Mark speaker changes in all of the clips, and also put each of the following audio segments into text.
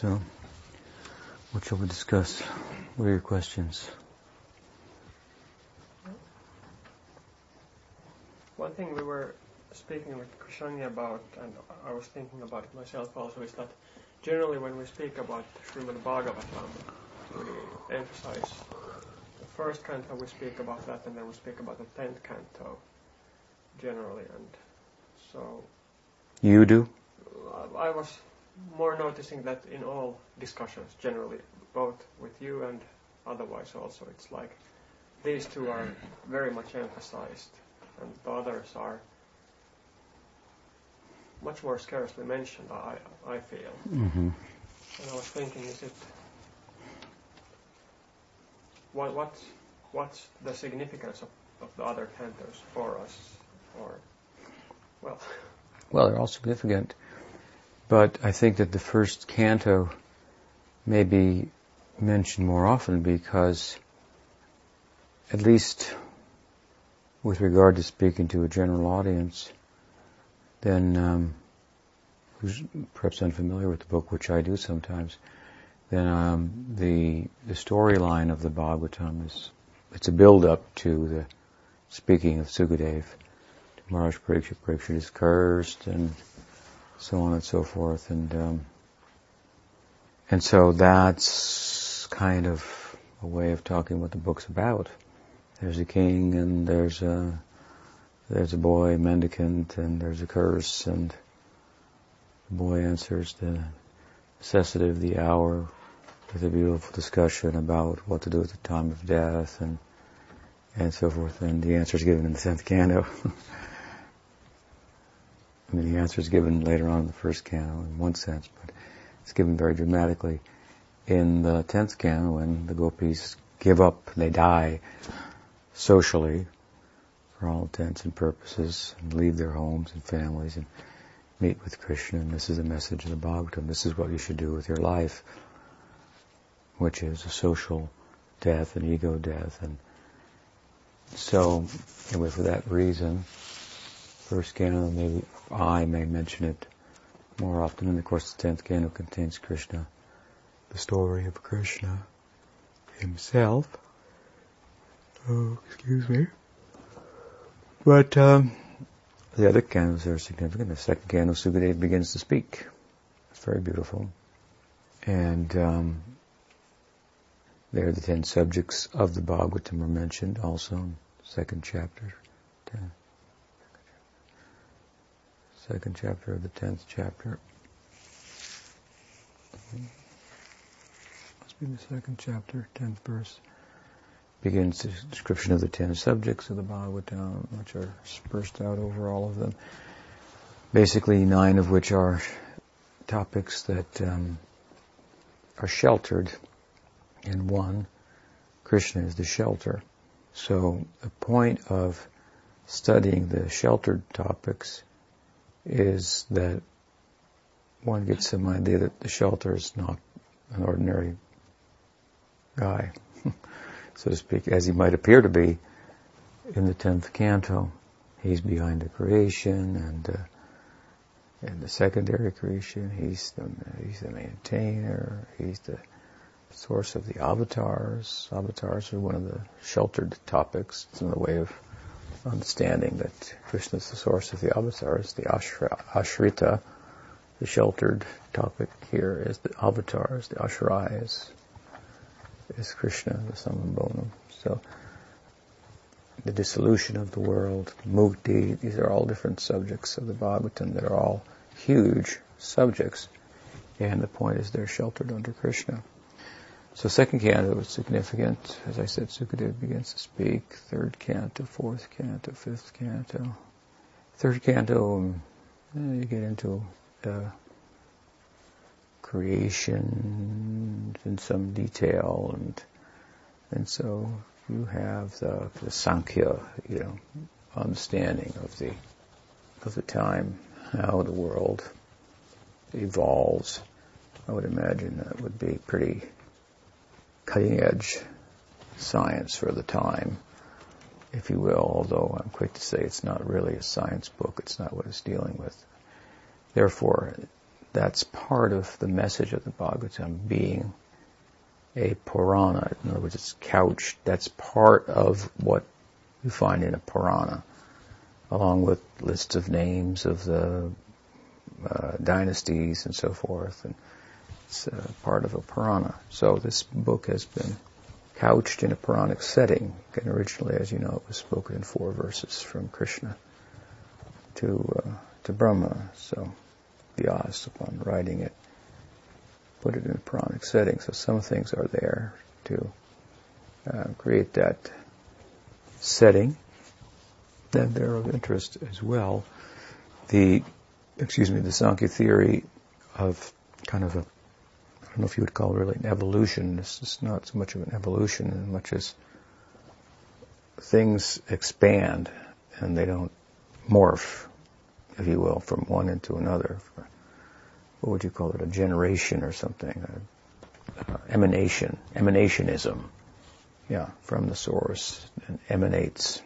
Speaker 1: So, what shall we discuss? What are your questions?
Speaker 2: One thing we were speaking with Krishanya about, and I was thinking about it myself also, is that generally when we speak about Srimad Bhagavatam, we emphasize the first canto, we speak about that, and then we speak about the tenth canto generally, and so.
Speaker 1: You do?
Speaker 2: I was more noticing that in all discussions generally, both with you and otherwise also, it's like these two are very much emphasized and the others are much more scarcely mentioned, I, I feel.
Speaker 1: Mm-hmm.
Speaker 2: And I was thinking, is it, what, what's, what's the significance of, of the other cantos for us? Or, well.
Speaker 1: Well, they're all significant. But I think that the first canto may be mentioned more often because, at least with regard to speaking to a general audience, then um, who's perhaps unfamiliar with the book, which I do sometimes, then um, the the storyline of the Bhagavatam is it's a build up to the speaking of Sukadev. Maharaj Parikshit, Parikshit is cursed, and so on and so forth, and um, and so that's kind of a way of talking what the book's about. There's a king, and there's a there's a boy mendicant, and there's a curse, and the boy answers the necessity of the hour with a beautiful discussion about what to do at the time of death, and and so forth. And the answer is given in the tenth canto. I mean, the answer is given later on in the first canto in one sense, but it's given very dramatically in the tenth canto when the gopis give up, they die socially for all intents and purposes and leave their homes and families and meet with Krishna. And this is the message of the Bhagavatam. This is what you should do with your life, which is a social death, an ego death. And so, anyway, for that reason, first canto, maybe I may mention it more often. And of course, the tenth canto contains Krishna, the story of Krishna himself. Oh, excuse me. But um, the other cantos are significant. The second canto, Sukadeva begins to speak. It's very beautiful. And um, there, the ten subjects of the Bhagavatam are mentioned also in second chapter. Ten. Second chapter of the tenth chapter. Must be the second chapter, tenth verse. Begins the description of the ten subjects of the Bhagavatam, which are dispersed out over all of them. Basically, nine of which are topics that um, are sheltered in one. Krishna is the shelter. So the point of studying the sheltered topics is that one gets some idea that the shelter is not an ordinary guy, so to speak, as he might appear to be in the tenth canto. He's behind the creation and uh, and the secondary creation. He's the he's the maintainer. He's the source of the avatars. Avatars are one of the sheltered topics. It's another way of understanding that Krishna is the source of the avatars, the ashra, ashrita, the sheltered topic here is the avatars, the ashray is, is Krishna, the summum bonum. So the dissolution of the world, mukti, these are all different subjects of the Bhagavatam that are all huge subjects. And the point is they're sheltered under Krishna. So second canto was significant. As I said, Sukadeva begins to speak. Third canto, fourth canto, fifth canto. Third canto, um, you get into uh, creation in some detail, and and so you have the, the Sankhya, you know, understanding of the of the time, how the world evolves. I would imagine that would be pretty cutting edge science for the time, if you will, although I'm quick to say it's not really a science book. It's not what it's dealing with. Therefore, that's part of the message of the Bhagavatam being a Purana. In other words, it's couched. That's part of what you find in a Purana, along with lists of names of the uh, dynasties and so forth. And it's uh, part of a Purana. So this book has been couched in a Puranic setting. And originally, as you know, it was spoken in four verses from Krishna to uh, to Brahma. So Vyas, upon writing it, put it in a Puranic setting. So some things are there to uh, create that setting. Then they're of interest as well. The, excuse me, the Sankhya theory of kind of a, don't know if you would call it really an evolution. This is not so much of an evolution as much as things expand and they don't morph, if you will, from one into another. What would you call it? A generation or something? Uh, emanation, emanationism. Yeah, from the source and emanates.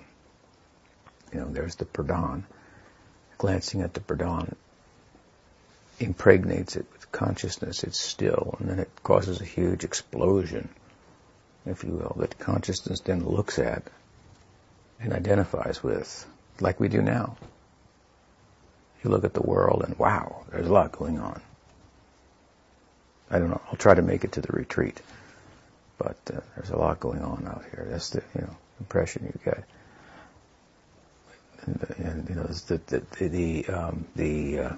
Speaker 1: You know, there's the pradhan. Glancing at the pradhan impregnates it with consciousness. It's still, and then it causes a huge explosion, if you will, that consciousness then looks at and identifies with, like we do now. You look at the world and wow, there's a lot going on. I don't know. I'll try to make it to the retreat, but uh, there's a lot going on out here. That's the you know impression you get. And, and you know the the the um, the, uh,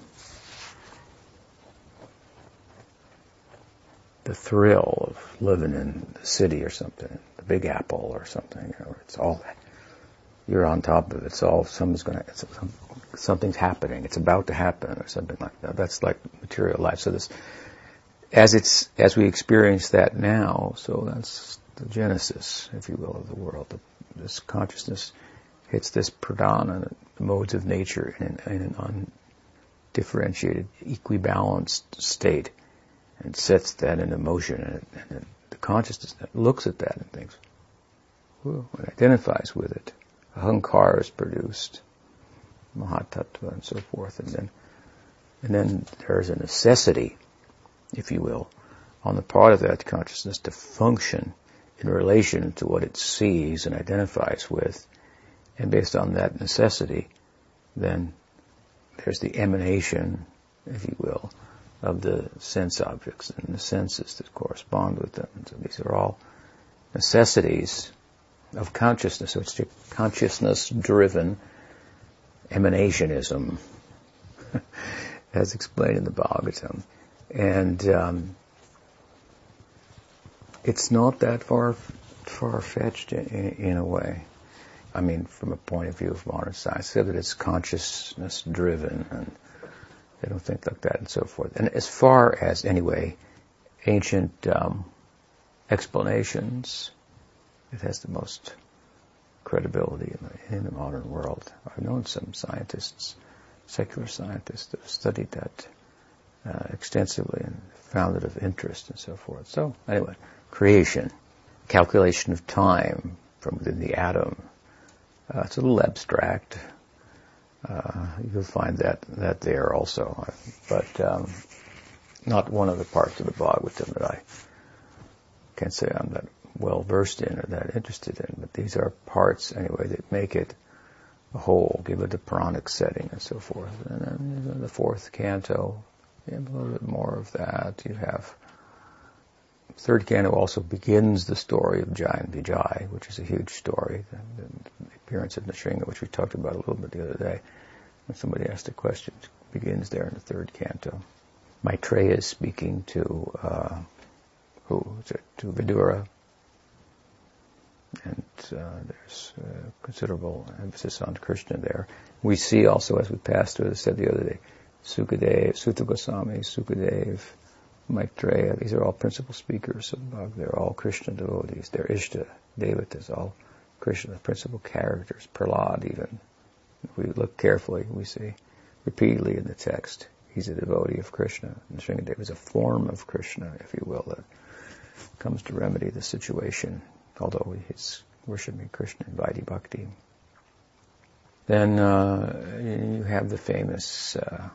Speaker 1: the thrill of living in the city or something, the Big Apple or something. You know, it's all you're on top of it. It's all something's going to something's happening. It's about to happen or something like that. That's like material life. So this as it's as we experience that now, so that's the genesis, if you will, of the world. The, this consciousness hits this predominant modes of nature, in, in an undifferentiated, equibalanced state, and sets that into motion. And, and the consciousness looks at that and thinks, "Whoa!" and identifies with it. Ahankara is produced, Mahatattva, and so forth, and then and then there's a necessity if you will, on the part of that consciousness to function in relation to what it sees and identifies with. And based on that necessity, then there's the emanation, if you will, of the sense objects and the senses that correspond with them. So these are all necessities of consciousness. So it's consciousness driven emanationism, as explained in the Bhagavatam. And um, it's not that far far fetched in, in, a way. I mean, from a point of view of modern science, that it's consciousness driven, and they don't think like that, and so forth. And as far as anyway, ancient um, explanations, it has the most credibility in the, in the modern world. I've known some scientists, secular scientists, that have studied that uh, extensively and found it of interest and so forth. So anyway, creation, calculation of time from within the atom. Uh, it's a little abstract. Uh, you'll find that that there also, but um, not one of the parts of the Bhagavatam that I can say I'm that well versed in or that interested in. But these are parts anyway that make it a whole, give it a Puranic setting and so forth. And then the fourth canto, you have a little bit more of that. You have third canto also begins the story of Jai and Vijay, which is a huge story. The, the appearance of Nrsinga, which we talked about a little bit the other day. When somebody asked a question, it begins there in the third canto. Maitreya is speaking to uh, who is it? To Vidura, and uh, there's uh, considerable emphasis on Krishna there. We see also, as we passed through, as I said the other day, Sukadev, Suta Goswami, Sukadev, Maitreya, these are all principal speakers of Bhagavad. They're all Krishna devotees. They're Ishta, Devatas, all Krishna, the principal characters. Prahlad even. If we look carefully, we see repeatedly in the text, he's a devotee of Krishna. And Nrsingadev is a form of Krishna, if you will, that comes to remedy the situation, although he's worshiping Krishna in Vaidhi Bhakti. Then uh, you have the famous uh,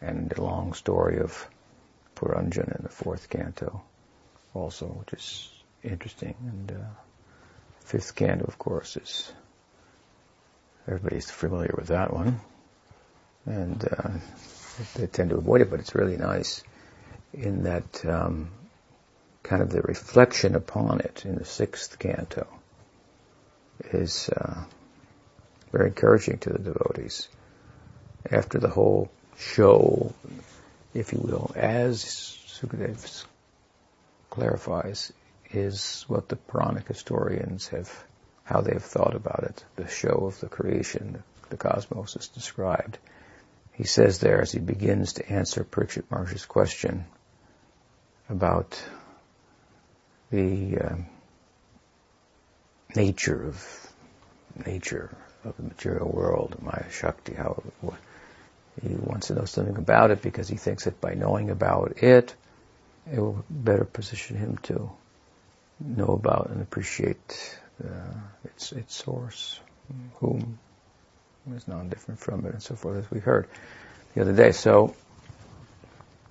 Speaker 1: and long story of Puranjan in the fourth canto also, which is interesting. And uh, fifth canto, of course, is everybody's familiar with that one, and uh, they tend to avoid it, but it's really nice in that um, kind of the reflection upon it in the sixth canto is uh, very encouraging to the devotees. After the whole show, if you will, as Sukadeva clarifies, is what the Puranic historians have, how they have thought about it. The show of the creation, the cosmos is described. He says there as he begins to answer Parikshit Maharaj's question about the uh, nature of nature of the material world, Maya Shakti, how what, he wants to know something about it because he thinks that by knowing about it, it will better position him to know about and appreciate uh, its its source, whom is non-different from it, and so forth, as we heard the other day. So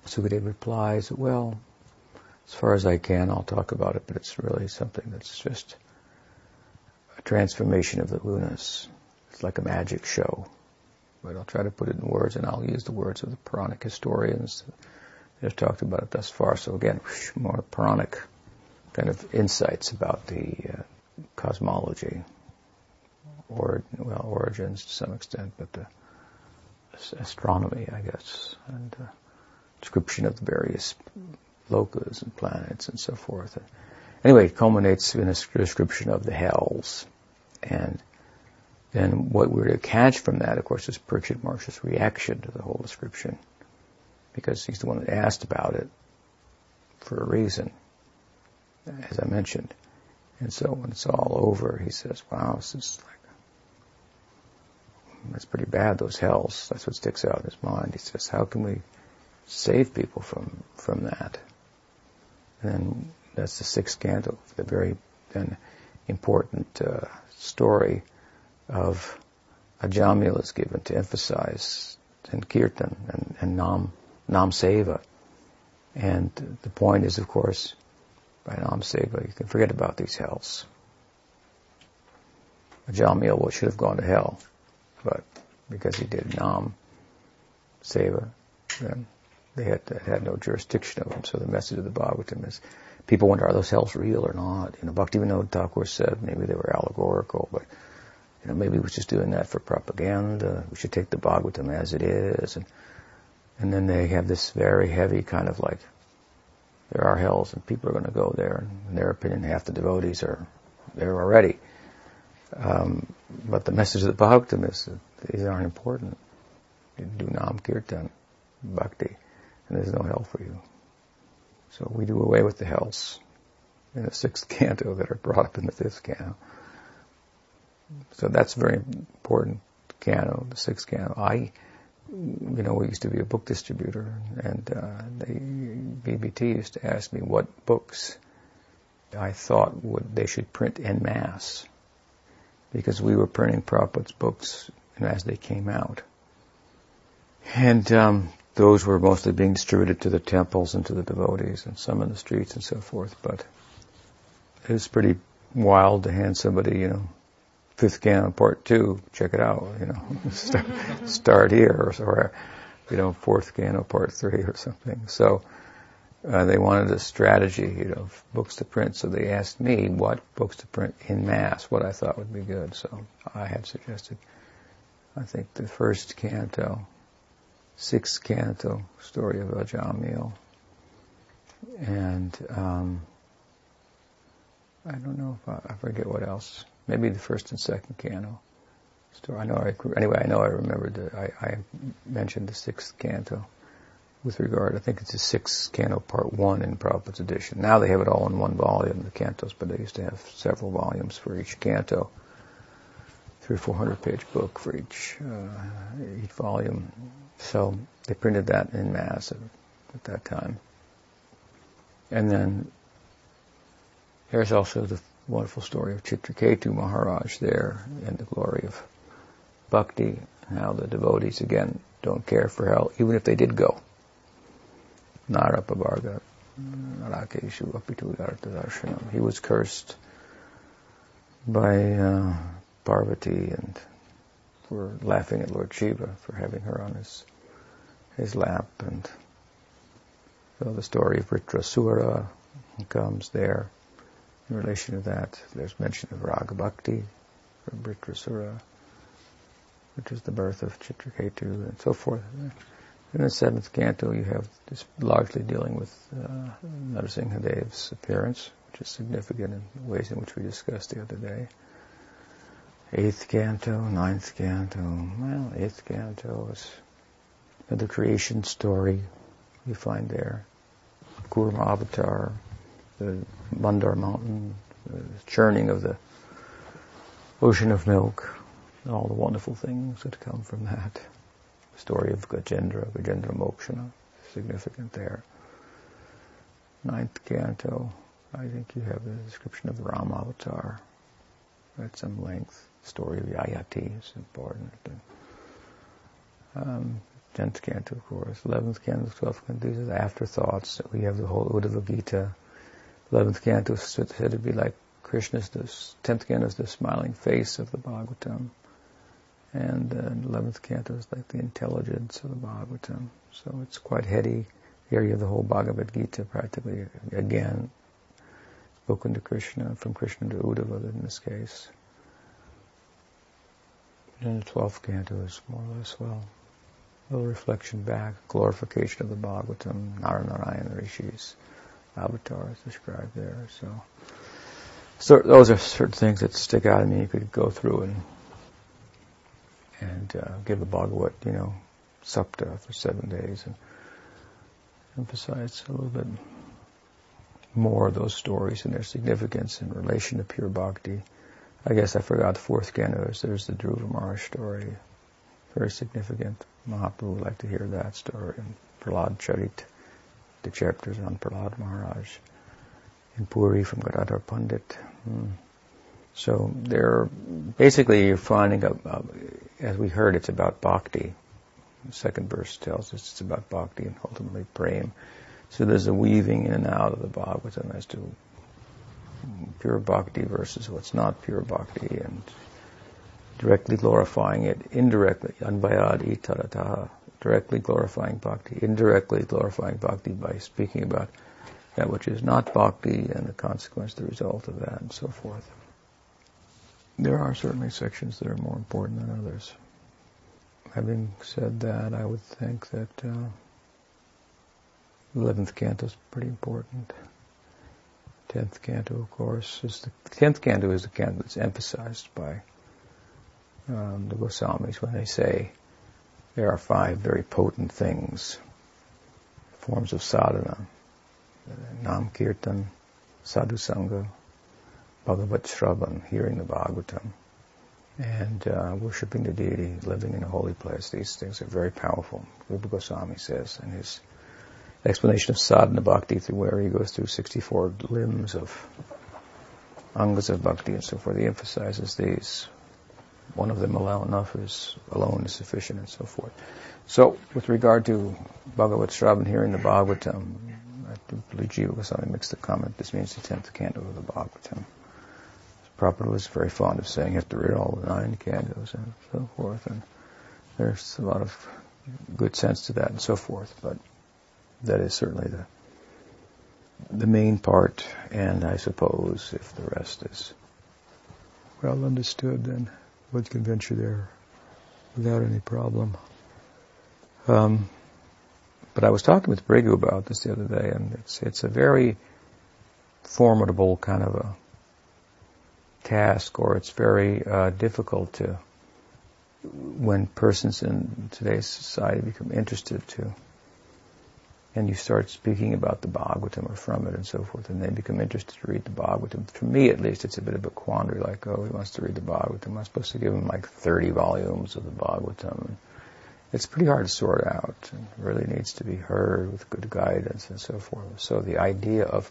Speaker 1: Sukadeva replies, "Well, as far as I can, I'll talk about it, but it's really something that's just a transformation of the gunas. It's like a magic show." But I'll try to put it in words, and I'll use the words of the Puranic historians that have talked about it thus far. So again, more Puranic kind of insights about the uh, cosmology, or well, origins to some extent, but the astronomy, I guess, and uh, description of the various lokas and planets and so forth. Anyway, it culminates in a description of the hells, and then what we're to catch from that, of course, is Parikshit Maharaj's reaction to the whole description, because he's the one that asked about it for a reason as I mentioned. And so when it's all over, he says, wow, this is like, that's pretty bad, those hells. That's what sticks out in his mind. He says, how can we save people from, from that? And that's the sixth canto, the very then important uh, story of Ajamil is given to emphasize and kirtan and, and nam, nam seva. And the point is, of course, by Nam Seva, you can forget about these hells. Ajamil should have gone to hell, but because he did Nam Seva, then they had, had no jurisdiction of him. So the message of the Bhagavatam is, people wonder, are those hells real or not? You know, Bhaktivinoda Thakur said maybe they were allegorical, but you know, maybe was just doing that for propaganda. We should take the Bhagavatam as it is. And, and then they have this very heavy kind of like there are hells and people are going to go there. In their opinion, half the devotees are there already. Um, but the message of the Bhagavatam is that these aren't important. You do Nam Kirtan, Bhakti, and there's no hell for you. So we do away with the hells in the sixth canto that are brought up in the fifth canto. So that's very important canto, the sixth canto. I you know, we used to be a book distributor, and uh, the BBT used to ask me what books I thought would they should print en masse, because we were printing Prabhupada's books as they came out, and um, those were mostly being distributed to the temples and to the devotees, and some in the streets and so forth. But it was pretty wild to hand somebody, you know, fifth canto part two, check it out, you know, start, start here, or, or, you know, fourth canto part three or something. So, uh, they wanted a strategy, you know, books to print, so they asked me what books to print in mass, what I thought would be good. So I had suggested, I think the first canto, sixth canto, story of Ajamil, and um, I don't know if I, I forget what else maybe the first and second canto. story. I know. I, anyway, I know. I remembered that I, I mentioned the sixth canto with regard. I think it's the sixth canto, part one in Prabhupada's edition. Now they have it all in one volume, the cantos, but they used to have several volumes for each canto, three or four hundred page book for each uh, each volume. So they printed that in mass at, at that time. And then here's also the wonderful story of Chitraketu Maharaj there and the glory of bhakti, how the devotees again don't care for hell, even if they did go. Narapavarga, Narakeshu Darshanam. He was cursed by uh, Parvati and for laughing at Lord Shiva for having her on his his lap and so the story of Vritrasura comes there. In relation to that, there's mention of Raga Bhakti from Vritrasura, which is the birth of Chitraketu and so forth. In the seventh canto, you have this largely dealing with uh, Narasimhadev's appearance, which is significant in ways in which we discussed the other day. Eighth canto, ninth canto, well, eighth canto is the creation story you find there. Kurma Avatar, the Mandar Mountain, the churning of the ocean of milk, and all the wonderful things that come from that. The story of Gajendra, Gajendra Mokshana, significant there. Ninth canto, I think you have the description of Ram Avatar at some length. Story of Yayati is important. Um, tenth canto, of course. Eleventh canto, twelfth canto. These are the afterthoughts. We have the whole Uddhava Gita. Eleventh canto is said to be like Krishna's. the tenth canto is the smiling face of the Bhagavatam, and uh, eleventh canto is like the intelligence of the Bhagavatam. So it's quite heady. You have the whole Bhagavad Gita practically again spoken to Krishna, from Krishna to Uddhava in this case. And the twelfth canto is more or less well a little reflection back, glorification of the Bhagavatam, Naranarayan Rishi's avatar is described there. So, so those are certain things that stick out of me. You could go through and and uh, give the Bhagavat, you know, sapta for seven days and emphasize a little bit more of those stories and their significance in relation to pure bhakti. I guess I forgot the fourth canto. There's the Dhruva Maharaj story, very significant. Mahaprabhu would like to hear that story in Prahlad Charit, the chapters on Prahlad Maharaj, in Puri from Gadadhar Pandit. Hmm. So they're basically you're finding a, a, as we heard, it's about bhakti. The second verse tells us it's about bhakti and ultimately prem. So there's a weaving in and out of the Bhagavatam as to pure bhakti versus what's not pure bhakti and directly glorifying it, indirectly, anbayad itarataha, directly glorifying bhakti, indirectly glorifying bhakti by speaking about that which is not bhakti and the consequence, the result of that, and so forth. There are certainly sections that are more important than others. Having said that, I would think that uh, 11th canto is pretty important. 10th canto, of course, is the 10th canto is the canto that's emphasized by um, the Goswamis when they say there are five very potent things, forms of sadhana, Nam Kirtan, Sadhu Sangha, Bhagavat Shravan, hearing the Bhagavatam, and uh, worshipping the deity, living in a holy place. These things are very powerful. Rupa Goswami says in his explanation of sadhana bhakti, through where he goes through 64 limbs of angas of bhakti and so forth, he emphasizes these one of them alone enough is alone is sufficient and so forth. So with regard to Bhagavat Shravan hearing the Bhagavatam, I believe Jiva Goswami makes the comment, this means the tenth canto of the Bhagavatam. Prabhupada was very fond of saying you have to read all the nine cantos and so forth, and there's a lot of good sense to that and so forth, but that is certainly the the main part, and I suppose if the rest is well understood, then one can venture there without any problem. Um, but I was talking with Brigu about this the other day, and it's it's a very formidable kind of a task, or it's very uh, difficult to when persons in today's society become interested to and you start speaking about the Bhagavatam or from it and so forth, and they become interested to read the Bhagavatam. For me, at least, it's a bit of a quandary, like, oh, he wants to read the Bhagavatam. I'm supposed to give him like 30 volumes of the Bhagavatam. It's pretty hard to sort out, and really needs to be heard with good guidance and so forth. So the idea of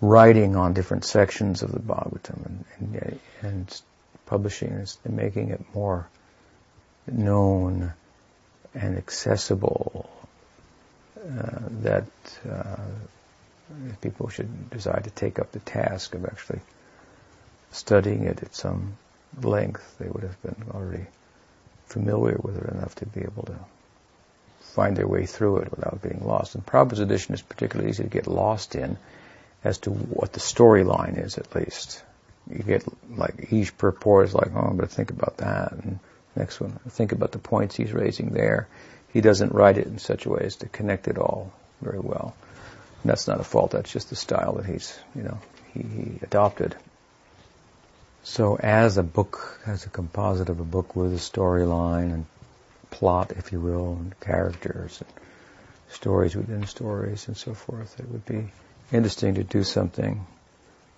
Speaker 1: writing on different sections of the Bhagavatam and, and, and publishing and making it more known and accessible that uh, people should decide to take up the task of actually studying it at some length, they would have been already familiar with it enough to be able to find their way through it without getting lost. And Prabhupada's edition is particularly easy to get lost in as to what the storyline is at least. You get like each purport is like, oh, I'm going to think about that. And next one, think about the points he's raising there. He doesn't write it in such a way as to connect it all very well. And that's not a fault. That's just the style that he's, you know, he, he adopted. So as a book, as a composite of a book with a storyline and plot, if you will, and characters and stories within stories and so forth, it would be interesting to do something.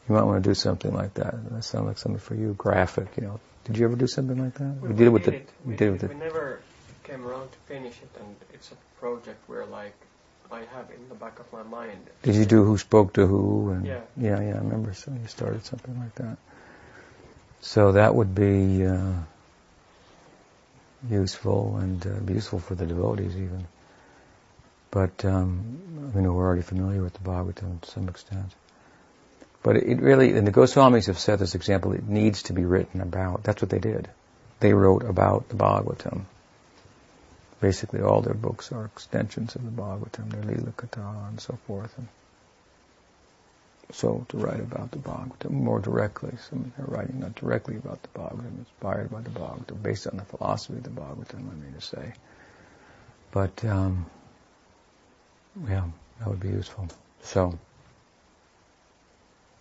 Speaker 1: You might want to do something like that. That sounds like something for you, graphic, you know. Did you ever do something like that?
Speaker 2: We,
Speaker 1: we did it with
Speaker 2: did
Speaker 1: the.
Speaker 2: It.
Speaker 1: We,
Speaker 2: We,
Speaker 1: did it with
Speaker 2: we
Speaker 1: the.
Speaker 2: never came around to finish it, and it's a project where, like, I have in the back of my mind.
Speaker 1: Did you do who spoke to who? And
Speaker 2: Yeah.
Speaker 1: Yeah, yeah. I remember. So you started something like that. So that would be uh, useful and uh, useful for the devotees even. But um, I mean, we're already familiar with the Bhagavatam to some extent. But it really, and the Goswamis have set this example, it needs to be written about. That's what they did. They wrote about the Bhagavatam. Basically, all their books are extensions of the Bhagavatam, their Lila Katha and so forth. And so to write about the Bhagavatam more directly, so they're writing not directly about the Bhagavatam, inspired by the Bhagavatam, based on the philosophy of the Bhagavatam, I mean to say. But, um, yeah, that would be useful. So,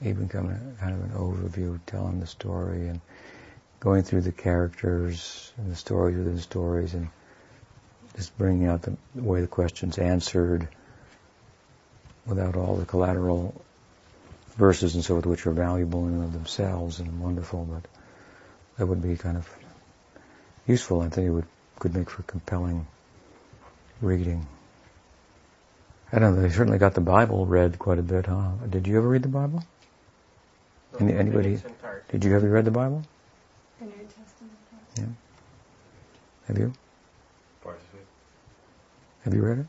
Speaker 1: even kind of, kind of an overview, telling the story and going through the characters and the stories within stories and just bringing out the, the way the question's answered without all the collateral verses and so forth, which are valuable in and of themselves and wonderful, but that would be kind of useful. I think it would could make for compelling reading. I don't know. They certainly got the Bible read quite a bit, huh? Did you ever read the Bible?
Speaker 2: No,
Speaker 1: Any- anybody- Did you ever read the Bible?
Speaker 3: The New Testament. Yeah.
Speaker 1: Have you?
Speaker 4: It.
Speaker 1: Have you read it?
Speaker 3: It.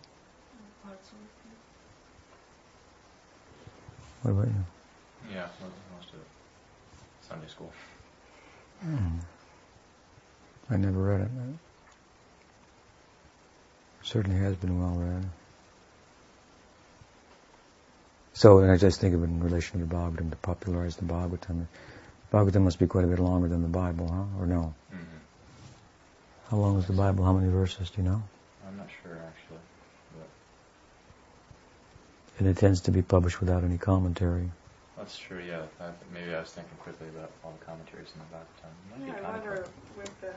Speaker 1: What about you?
Speaker 4: Yeah, mo- most of it. Sunday school.
Speaker 1: Hmm. I never read it. Certainly has been well read. So, and I just think of it in relation to the Bhagavatam, to popularize the Bhagavatam. Bhagavatam must be quite a bit longer than the Bible, huh? Or no?
Speaker 4: hmm
Speaker 1: How long is the Bible? How many verses do you know?
Speaker 4: I'm not sure actually. But
Speaker 1: And it tends to be published without any commentary.
Speaker 4: that's true, yeah. That, maybe I was thinking quickly about all the commentaries in the back time. Might
Speaker 3: Yeah, I wonder with the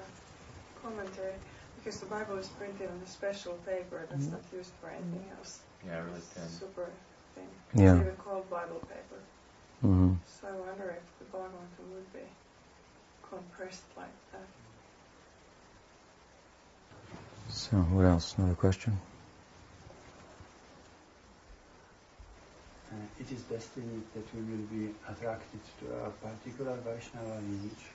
Speaker 3: commentary, because the Bible is printed on a special paper that's
Speaker 1: Mm.
Speaker 3: not used for anything else.
Speaker 4: Yeah, really thin.
Speaker 3: Super thin.
Speaker 1: Yeah.
Speaker 3: It's even called Bible paper.
Speaker 1: hmm
Speaker 3: So I wonder if the Bhagavatam would be compressed like that.
Speaker 1: So, what else? Another question?
Speaker 5: Uh, it is destined that we will be attracted to a particular Vaishnava lineage,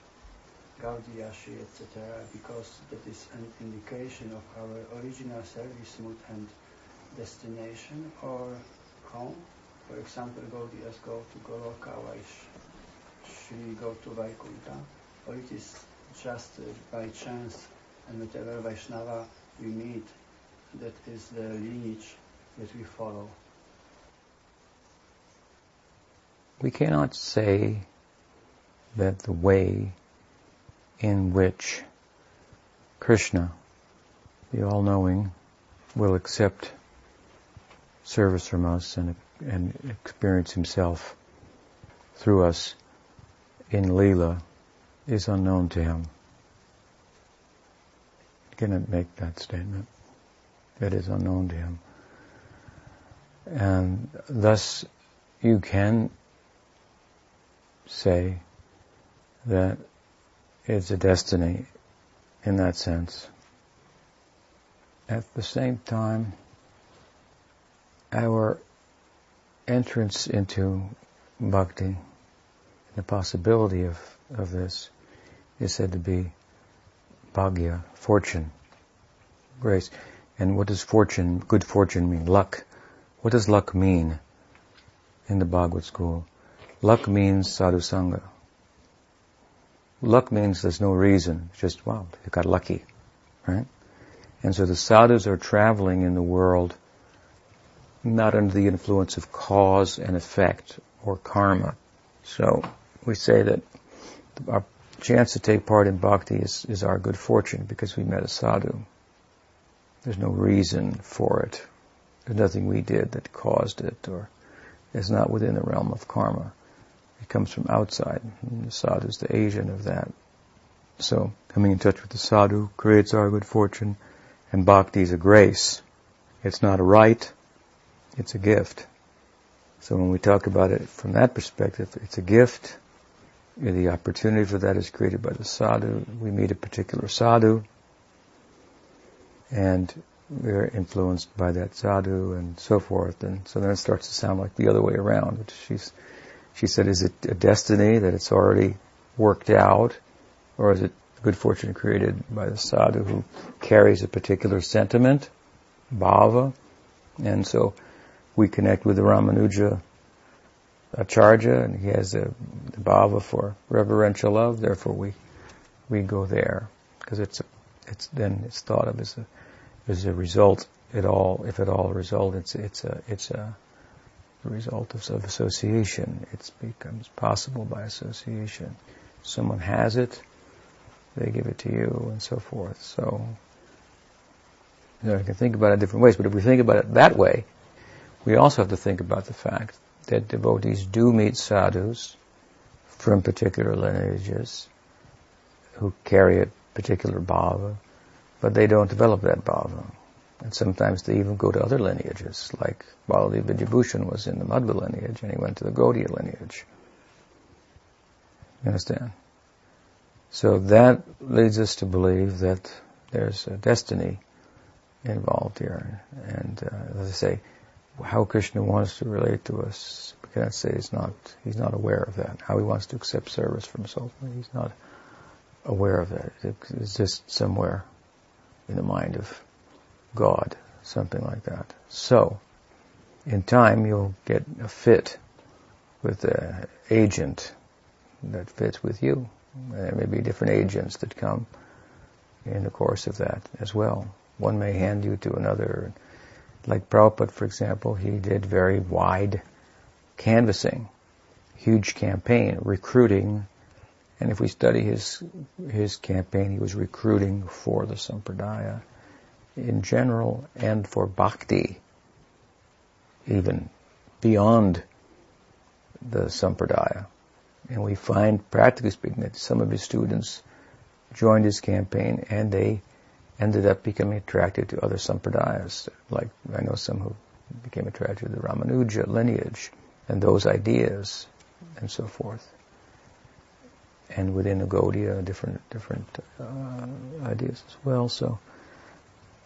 Speaker 5: Gaudiya, Shri, etc., because that is an indication of our original service mood and destination or home. For example, Gaudiyas go to Goloka, while Sh- Shri go to Vaikuntha, or it is just uh, by chance and whatever Vaishnava we meet, that is the lineage that we follow.
Speaker 1: We cannot say that the way in which Krishna, the all-knowing, will accept service from us and, and experience himself through us in Leela is unknown to him. Cannot make that statement. That is unknown to him. And thus you can say that it's a destiny in that sense. At the same time, our entrance into bhakti, the possibility of, of this, is said to be bhagya, fortune. grace. And what does fortune, good fortune mean? Luck. What does luck mean in the Bhagavad school? Luck means sadhu sangha. Luck means there's no reason. It's just, wow, you got lucky, right? And so the sadhus are traveling in the world not under the influence of cause and effect or karma. So we say that our chance to take part in bhakti is, is our good fortune because we met a sadhu. There's no reason for it. There's nothing we did that caused it or is not within the realm of karma. It comes from outside. And the sadhu is the agent of that. So coming in touch with the sadhu creates our good fortune and bhakti is a grace. It's not a right, it's a gift. So when we talk about it from that perspective, it's a gift. The opportunity for that is created by the sadhu. We meet a particular sadhu, and we're influenced by that sadhu and so forth. And so then it starts to sound like the other way around, which she's, she said, is it a destiny that it's already worked out, or is it good fortune created by the sadhu who carries a particular sentiment, bhava, and so we connect with the Ramanuja Acharya, and he has a, the bhava for reverential love. Therefore, we we go there because it's it's then it's thought of as a as a result. at all, if at all, a result. It's it's a it's a result of, of association. It becomes possible by association. Someone has it, they give it to you, and so forth. So you know, you can think about it different ways. But if we think about it that way, we also have to think about the fact that devotees do meet sadhus from particular lineages who carry a particular bhava, but they don't develop that bhava. And sometimes they even go to other lineages, like Baladev Vidyabhushan was in the Madhva lineage and he went to the Gaudiya lineage. You understand? So that leads us to believe that there's a destiny involved here. And uh, as I say, how Krishna wants to relate to us, we cannot say he's not, he's not aware of that. How he wants to accept service from us he's not aware of that. It's just somewhere in the mind of God, something like that. So, in time you'll get a fit with the agent that fits with you. There may be different agents that come in the course of that as well. One may hand you to another like Prabhupada, for example, he did very wide canvassing, huge campaign, recruiting, and if we study his his campaign, he was recruiting for the sampradaya in general and for bhakti, even beyond the sampradaya. And we find, practically speaking, that some of his students joined his campaign and they ended up becoming attracted to other sampradayas. Like I know some who became attracted to the Ramanuja lineage and those ideas and so forth. And within the Gaudiya, different different uh, ideas as well. So,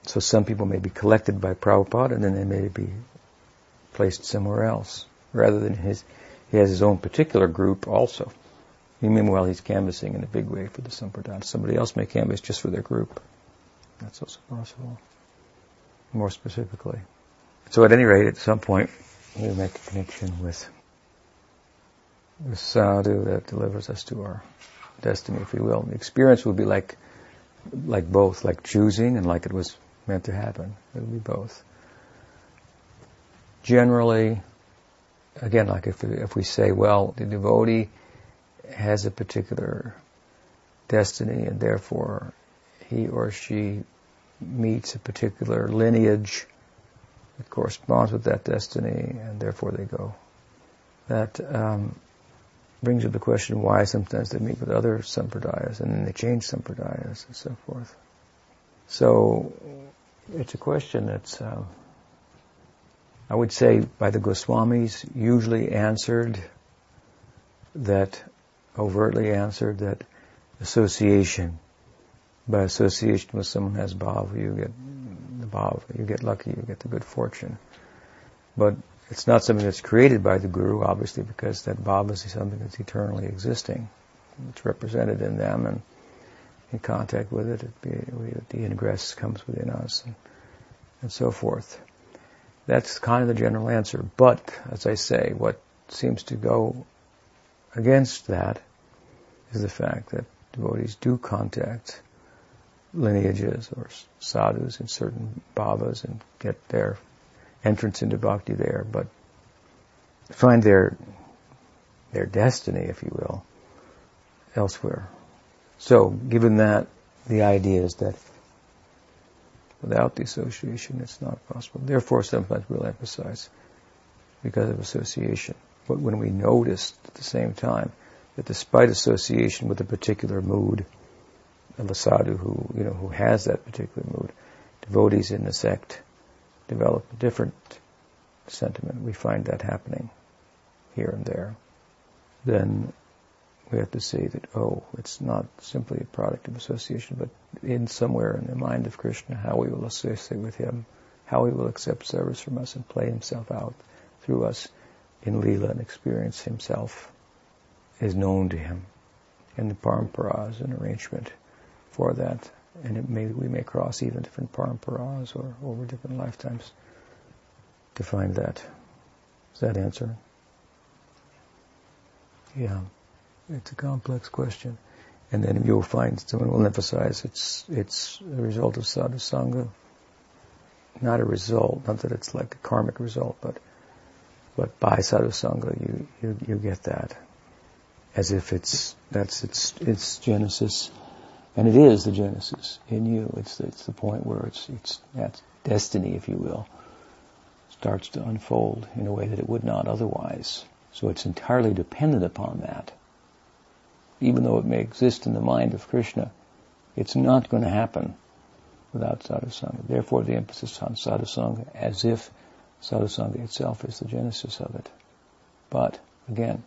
Speaker 1: so some people may be collected by Prabhupada, and then they may be placed somewhere else, rather than his. He has his own particular group also. Meanwhile, he's canvassing in a big way for the Sampradaya. Somebody else may canvass just for their group. That's also possible. More specifically. So at any rate, at some point, we make a connection with the sadhu that delivers us to our destiny, if you will. The experience will be like, like both, like choosing and like it was meant to happen. It will be both. Generally, again, like if we, if we say, well, the devotee has a particular destiny and therefore he or she meets a particular lineage that corresponds with that destiny, and therefore they go. That um, brings up the question why sometimes they meet with other sampradayas and then they change sampradayas and so forth. So it's a question that's, uh, I would say, by the Goswamis, usually answered that, overtly answered that association by association with someone who has bhava, you get the bhava, you get lucky, you get the good fortune. But it's not something that's created by the guru, obviously, because that bhava is something that's eternally existing. It's represented in them, and in contact with it, it be, we, the ingress comes within us, and, and so forth. That's kind of the general answer. But, as I say, what seems to go against that is the fact that devotees do contact lineages or sadhus in certain bhavas and get their entrance into bhakti there, but find their their destiny, if you will, elsewhere. So, given that, the idea is that without the association, it's not possible. Therefore, sometimes we'll emphasize because of association. But when we notice at the same time that despite association with a particular mood, of a sadhu who, you know, who has that particular mood, devotees in the sect develop a different sentiment. We find that happening here and there. Then we have to say that, oh, it's not simply a product of association, but in somewhere in the mind of Krishna, how we will associate with him, how he will accept service from us and play himself out through us in Leela and experience himself is known to him. And the paramparas and arrangement for that. And it may, we may cross even different paramparas or over different lifetimes to find that. Does that answer? Yeah. It's a complex question. And then you'll find someone will emphasize it's it's a result of sadhusanga. Not a result, not that it's like a karmic result, but but by sadhusanga you, you, you get that. As if it's that's its its genesis. And it is the genesis in you. It's it's the point where it's it's that destiny, if you will, starts to unfold in a way that it would not otherwise. So it's entirely dependent upon that even though it may exist in the mind of Krishna, it's not going to happen without sadhusanga. Therefore, the emphasis on sadhusanga as if sadhusanga itself is the genesis of it. But, again,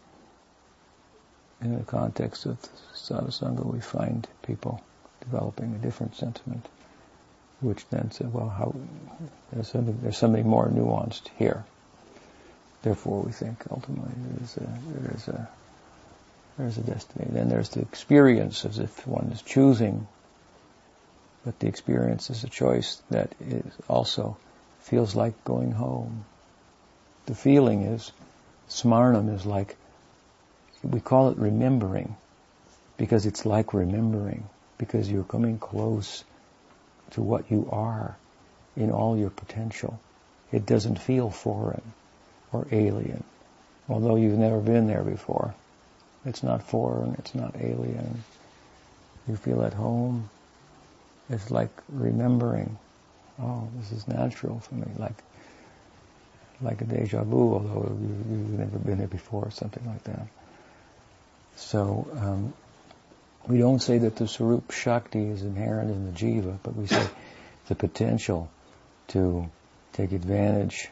Speaker 1: in the context of sadhusanga, we find people developing a different sentiment, which then said, well, how, there's, something, there's something more nuanced here. Therefore, we think ultimately there is a, there is a there's a destiny. Then there's the experience as if one is choosing, but the experience is a choice that is also feels like going home. The feeling is, smarnam is like, we call it remembering, because it's like remembering, because you're coming close to what you are in all your potential. It doesn't feel foreign or alien, although you've never been there before. It's not foreign, it's not alien. You feel at home. It's like remembering, oh, this is natural for me, like like a deja vu, although you, have never been there before, or something like that. So um, we don't say that the Swarup Shakti is inherent in the jiva, but we say the potential to take advantage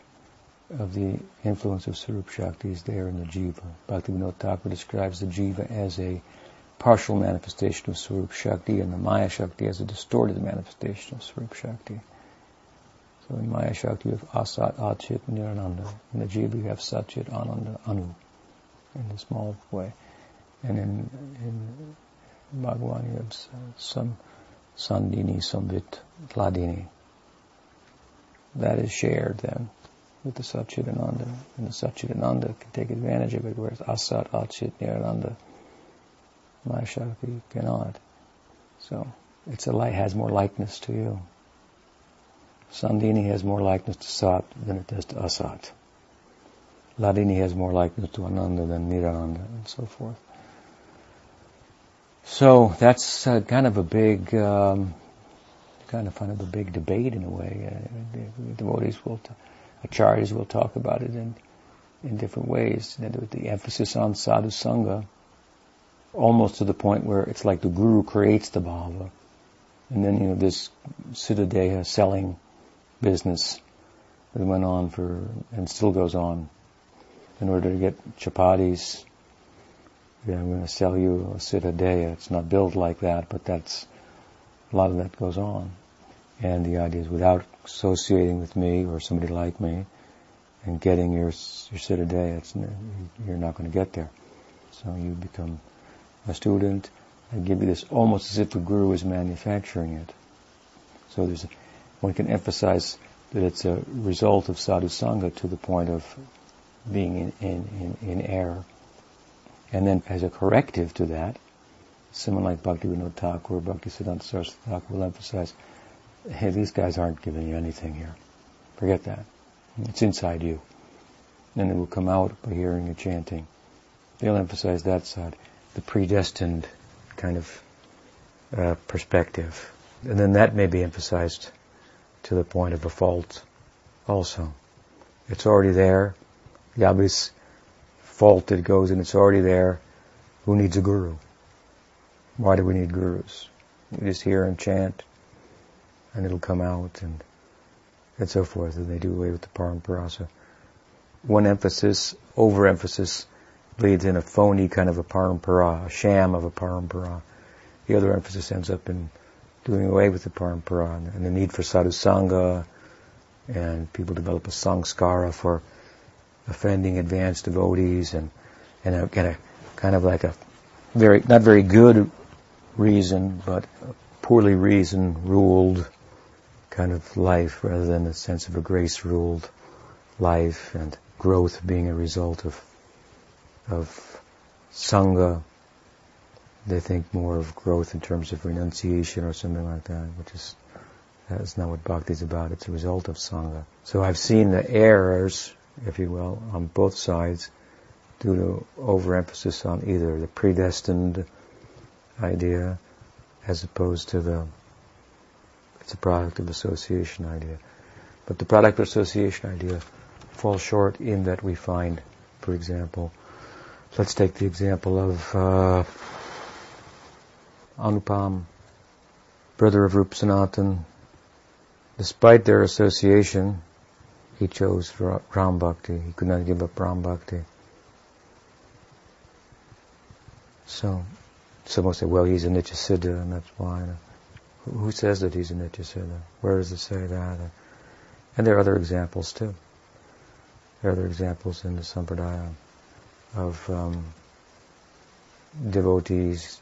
Speaker 1: of the influence of Swarup Shakti is there in the jiva. Bhaktivinoda Thakur describes the jiva as a partial manifestation of Swarup Shakti and the Maya Shakti as a distorted manifestation of Swarup Shakti. So in Maya Shakti you have Asat, Achit, Nirananda. In the jiva you have Satchit, Ananda, Anu in a small way. And in, in Bhagavan you have some Sandhini, Samvit, Hladini. That is shared then with the Satchidananda. And the Satchidananda can take advantage of it, whereas Asat, Achit, Nirananda, Maya Shakti cannot. So it's a light has more likeness to you. Sandhini has more likeness to Sat than it does to Asat. Hladini has more likeness to Ananda than Nirananda, and so forth. So that's uh, kind of a big, um, kind of kind of a big debate in a way. Uh, the devotees will t- acharyas will talk about it in, in different ways. The emphasis on sadhu sangha, almost to the point where it's like the guru creates the bhava. And then, you know, this Siddhadeha selling business that went on for, and still goes on. In order to get chapatis, yeah, I'm going to sell you a Siddhadeha. It's not built like that, but that's, a lot of that goes on. And the idea is without associating with me or somebody like me and getting your, your it's, you're not going to get there. So you become a student I give you this almost as if the guru is manufacturing it. So there's, one can emphasize that it's a result of sadhusanga to the point of being in, in, in, in error. And then as a corrective to that, someone like Bhaktivinoda Thakur, Bhaktisiddhanta Saraswati Thakur will emphasize, hey, these guys aren't giving you anything here. Forget that. It's inside you. And it will come out by hearing the chanting. They'll emphasize that side, the predestined kind of uh, perspective. And then that may be emphasized to the point of a fault also. It's already there. The obvious fault it goes and it's already there. Who needs a guru? Why do we need gurus? We just hear and chant and it'll come out and and so forth, and they do away with the paramparasa. One emphasis, overemphasis, leads in a phony kind of a parampara, a sham of a parampara. The other emphasis ends up in doing away with the parampara and, the need for sadhusanga, and people develop a samskara for offending advanced devotees, and and a, and a kind of like a very not very good reason, but poorly reasoned, ruled kind of life rather than a sense of a grace ruled life and growth being a result of of sangha. They think more of growth in terms of renunciation or something like that, which is that is not what bhakti is about. It's a result of sangha. So I've seen the errors, if you will, on both sides due to overemphasis on either the predestined idea as opposed to the it's a product of association idea. But the product of association idea falls short in that we find, for example, let's take the example of uh, Anupam, brother of Rup Sanatan. Despite their association, he chose Ram Bhakti. He could not give up Ram Bhakti. So, someone say, well, he's a Nityasiddha, and that's why. Who says that he's a Nityasiddha? Where does it say that? And there are other examples too. There are other examples in the Sampradaya of um, devotees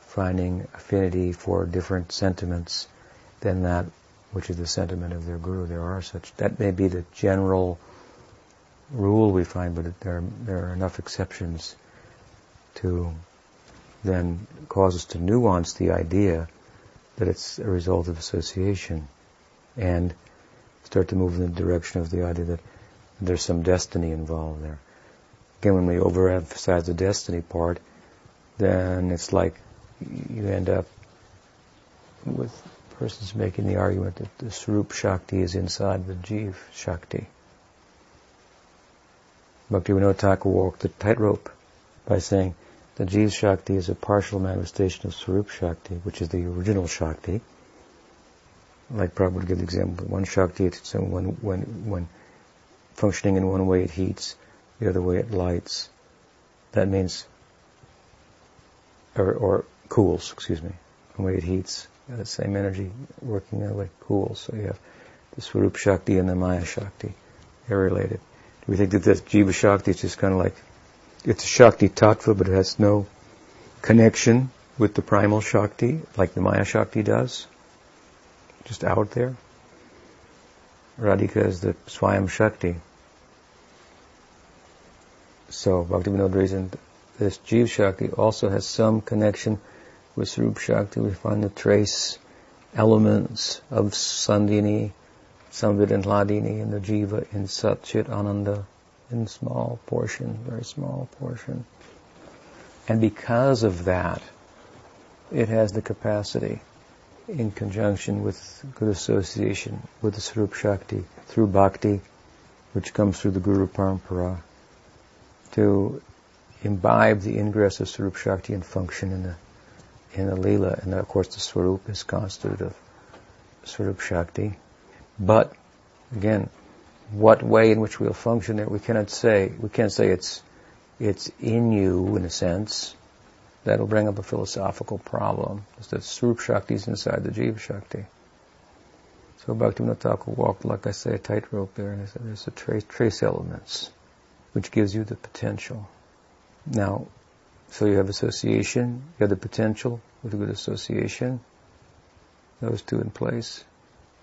Speaker 1: finding affinity for different sentiments than that which is the sentiment of their guru. There are such. That may be the general rule we find, but there there are enough exceptions to then cause us to nuance the idea that it's a result of association and start to move in the direction of the idea that there's some destiny involved there. Again, when we overemphasize the destiny part, then it's like you end up with persons making the argument that the Swarup Shakti is inside the Jiv Shakti. Bhaktivinoda Thakur walked the tightrope by saying the Jiva Shakti is a partial manifestation of Swarup Shakti, which is the original Shakti. Like Prabhupada give the example, one Shakti, it's when, when, when functioning in one way it heats, the other way it lights. That means, or, or cools, excuse me. One way it heats, the same energy working the other way cools. So you have the Swarup Shakti and the Maya Shakti. They're related. Do we think that this Jiva Shakti is just kind of like it's a Shakti Tattva, but it has no connection with the primal Shakti, like the Maya Shakti does. Just out there. Radhika is the Swayam Shakti. So Bhaktivinoda reason, this Jiva Shakti also has some connection with Swarup Shakti. We find the trace elements of some of it in and the Jiva in Satchit Ananda in small portion, very small portion. And because of that, it has the capacity, in conjunction with good association with the Swarup Shakti, through bhakti, which comes through the Guru Parampara, to imbibe the ingress of Swarup Shakti and function in the in the Leela. And of course the Swarup is constituted of Swarup Shakti. But, again, what way in which we'll function there, we cannot say. We can't say it's it's in you in a sense. That'll bring up a philosophical problem. Is that Swarup Shakti is inside the Jiva Shakti. So Bhaktivinoda Thakur walked, like I say, a tightrope there, and there's a trace, trace elements, which gives you the potential. Now, So you have association, you have the potential with a good association, those two in place.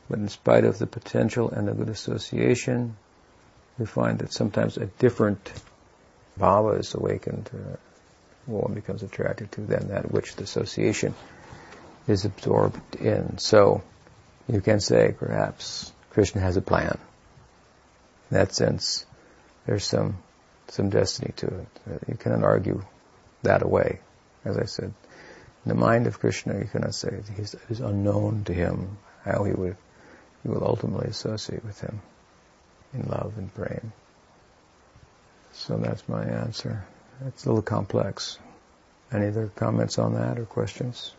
Speaker 1: But in spite of the potential and the good association, we find that sometimes a different bhava is awakened, uh, one becomes attracted to than that which the association is absorbed in. So you can say perhaps Krishna has a plan. In that sense, there's some some destiny to it. You cannot argue that away. As I said, in the mind of Krishna, you cannot say it is unknown to him how he would he will ultimately associate with him in love and prema. So that's my answer. It's a little complex. Any other comments on that or questions?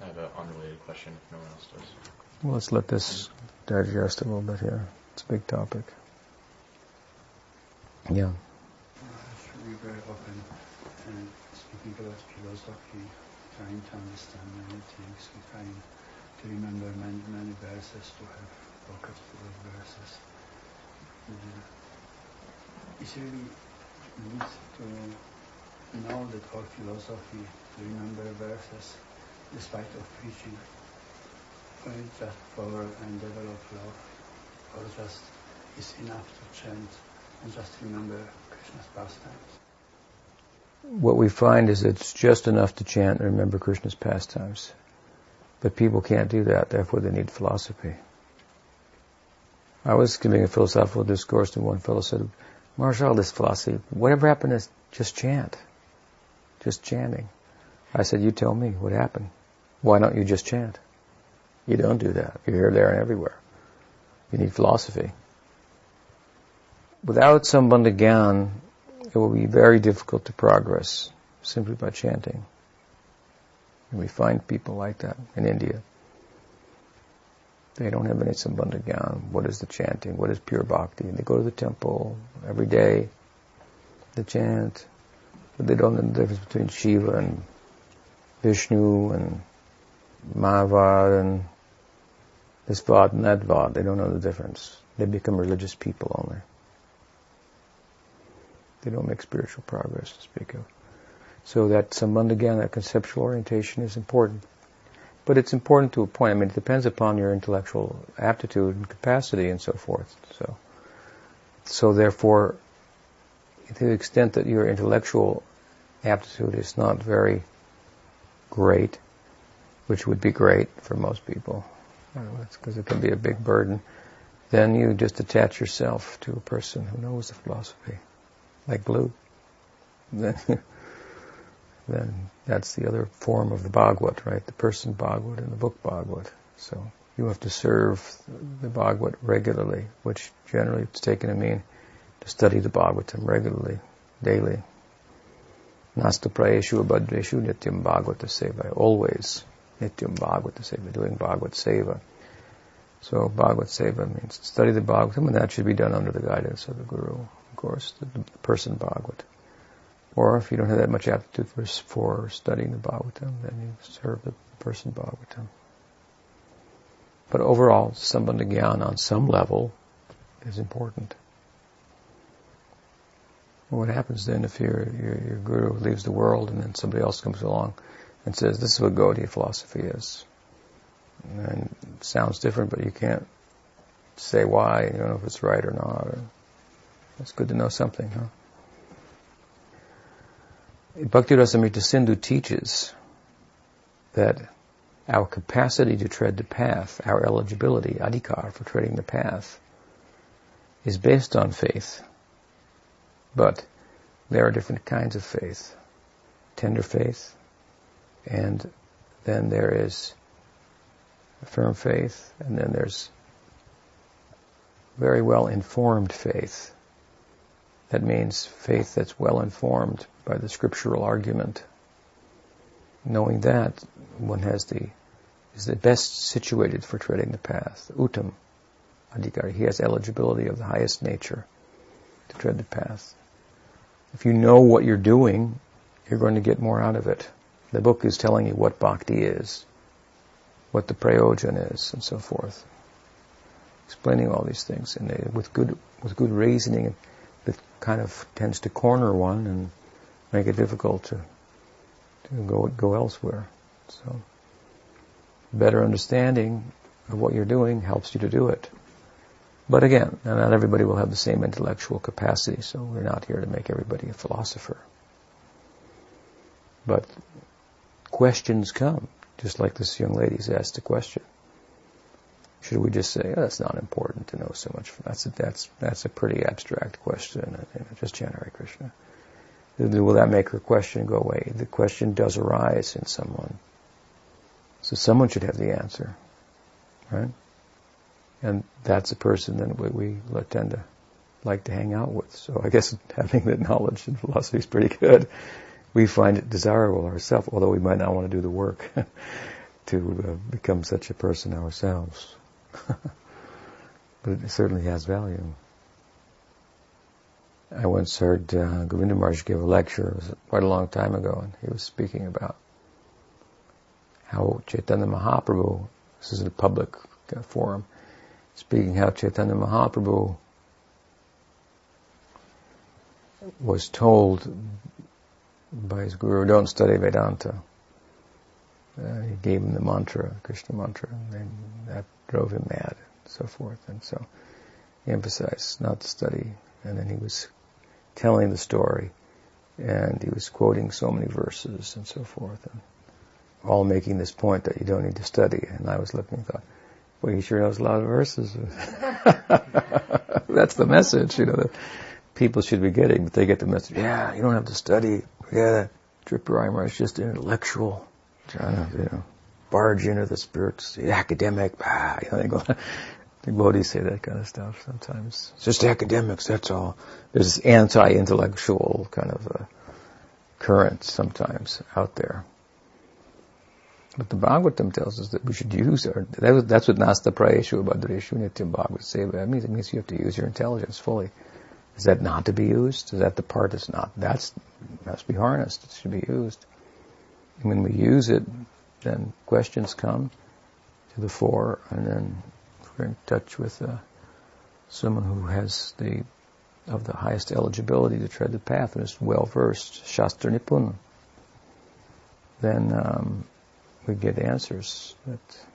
Speaker 4: I have an unrelated question if no one else does.
Speaker 1: Well, let's let this digest a little bit here. It's a big topic. Yeah.
Speaker 5: Very uh, speaking about philosophy, trying to understand many things, trying to remember many, many verses, to have pockets full of verses. It's really neat to know that our philosophy, to remember verses, despite of preaching, uh, just power and develop love, or just is enough to chant and just remember Krishna's pastimes.
Speaker 1: What we find is it's just enough to chant and remember Krishna's pastimes. But people can't do that, therefore they need philosophy. I was giving a philosophical discourse and one fellow said, Marshall, this philosophy, whatever happened is just chant. Just chanting. I said, you tell me what happened. Why don't you just chant? You don't do that. You're here, there, and everywhere. You need philosophy. Without Sambandha Gyan, it will be very difficult to progress simply by chanting. And we find people like that in India. They don't have any Sambandha Gyan. What is the chanting? What is pure bhakti? They go to the temple every day. They chant. But they don't know the difference between Shiva and Vishnu and Mayavad and this Vad and that Vad. They don't know the difference. They become religious people only. They don't make spiritual progress to speak of. So that sambandha gyan, that conceptual orientation is important. But it's important to a point. I mean, it depends upon your intellectual aptitude and capacity and so forth. So, so therefore, to the extent that your intellectual aptitude is not very great, which would be great for most people, because it can be a big burden, then you just attach yourself to a person who knows the philosophy like glue, then, that's the other form of the Bhagavad, right? The person Bhagavad and the book Bhagavad. So you have to serve the Bhagavad regularly, which generally it's taken to mean to study the Bhagavatam regularly, daily. Nasta prayeshu abhadreshu nityam bhagavata seva. Always nityam bhagavata seva, doing bhagavad seva. So bhagavad seva means study the Bhagavatam and that should be done under the guidance of the Guru of course, the person Bhagavad. Or if you don't have that much aptitude for, for studying the Bhagavatam, then you serve the person Bhagavatam. But overall, Sambandha Gyan on some level is important. what happens then if your, your, your guru leaves the world and then somebody else comes along and says, this is what Gaudiya philosophy is? And it sounds different, but you can't say why, you don't know if it's right or not. Or it's good to know something, huh? Bhakti-rasamrita Sindhu teaches that our capacity to tread the path, our eligibility, adhikar, for treading the path, is based on faith. But there are different kinds of faith. Tender faith, and then there is firm faith, and then there's very well informed faith. That means faith that's well informed by the scriptural argument. Knowing that, one has the, is the best situated for treading the path. Uttam Adhikari. He has eligibility of the highest nature to tread the path. If you know what you're doing, you're going to get more out of it. The book is telling you what bhakti is, what the prayojan is, and so forth. Explaining all these things, and with good with good reasoning that kind of tends to corner one and make it difficult to, to go, go elsewhere. So, better understanding of what you're doing helps you to do it. But again, not everybody will have the same intellectual capacity, so we're not here to make everybody a philosopher. But questions come, just like this young lady's asked a question. Should we just say, oh, that's not important to know so much? That's a, that's that's a pretty abstract question. Just generate Krishna. Will that make her question go away? The question does arise in someone, so someone should have the answer, right? And that's a person that we, we tend to like to hang out with. So I guess having that knowledge and philosophy is pretty good. We find it desirable ourselves, although we might not want to do the work to uh, become such a person ourselves. but it certainly has value. I once heard uh, Govinda Maharaj give a lecture, it was quite a long time ago, and he was speaking about how Chaitanya Mahaprabhu, this is a public uh, forum, speaking how Chaitanya Mahaprabhu was told by his guru, don't study Vedanta. Uh, he gave him the mantra, Krishna mantra, and that drove him mad, and so forth. And so he emphasized not to study. And then he was telling the story, and he was quoting so many verses and so forth, and all making this point that you don't need to study. And I was looking and thought, well, he sure knows a lot of verses. That's the message, you know, that people should be getting, but they get the message, yeah, you don't have to study. Yeah, Trip Reimer is just intellectual, trying to, you know, barge into the spirits, the academic, ah, you know, they go, the devotees say that kind of stuff sometimes. It's just academics, that's all. There's this anti-intellectual kind of uh, current sometimes out there. But the Bhagavatam tells us that we should use our, that was, that's what Nasta Prayeshu Bhadreshu Nityam Bhagavad say. That means it means you have to use your intelligence fully. Is that not to be used? Is that the part that's not? That's, must be harnessed. It should be used. When we use it, then questions come to the fore, and then we're in touch with uh, someone who has the of the highest eligibility to tread the path and is well versed, Shastra Nipun. Then um, we get answers that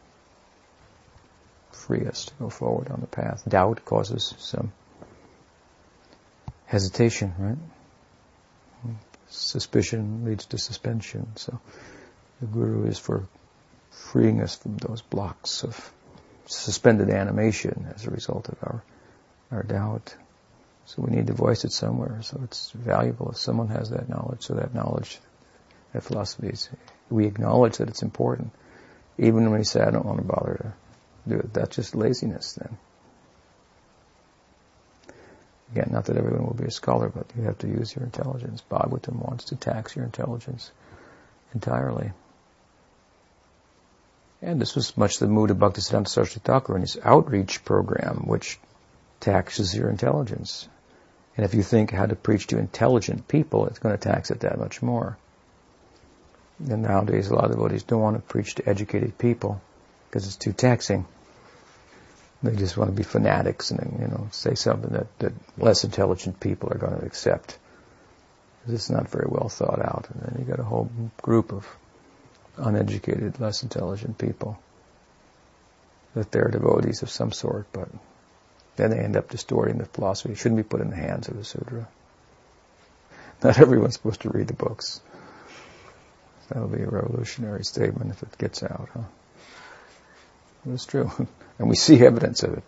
Speaker 1: free us to go forward on the path. Doubt causes some hesitation, right? Suspicion leads to suspension. So the Guru is for freeing us from those blocks of suspended animation as a result of our, our doubt. So we need to voice it somewhere. So it's valuable if someone has that knowledge. So that knowledge, that philosophy is we acknowledge that it's important. Even when we say, I don't want to bother to do it, that's just laziness then. Again, not that everyone will be a scholar, but you have to use your intelligence. Bhagavatam wants to tax your intelligence entirely. And this was much the mood of Bhaktisiddhanta Saraswati Thakur in his outreach program, which taxes your intelligence. And if you think how to preach to intelligent people, it's going to tax it that much more. And nowadays, a lot of devotees don't want to preach to educated people because it's too taxing. They just want to be fanatics and you know say something that, that less intelligent people are going to accept. It's not very well thought out, and then you got a whole group of uneducated, less intelligent people that they're devotees of some sort, but then they end up distorting the philosophy. It shouldn't be put in the hands of the Sudra. Not everyone's supposed to read the books. That'll be a revolutionary statement if it gets out, huh? It's true. and we see evidence of it.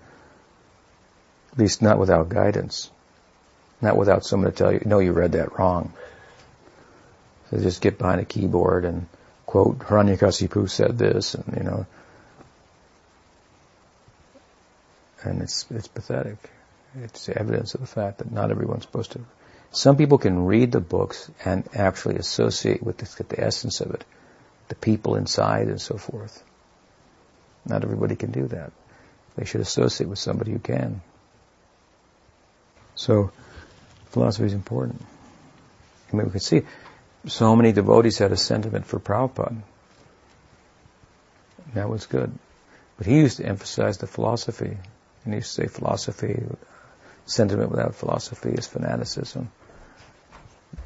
Speaker 1: At least not without guidance. Not without someone to tell you, no, you read that wrong. So just get behind a keyboard and quote, Hiranyakasipu said this, and you know, and it's, it's pathetic. It's evidence of the fact that not everyone's supposed to some people can read the books and actually associate with the, the essence of it, the people inside and so forth. Not everybody can do that. They should associate with somebody who can. So, philosophy is important. I mean, we can see so many devotees had a sentiment for Prabhupada. That was good. But he used to emphasize the philosophy. And he used to say philosophy sentiment without philosophy is fanaticism.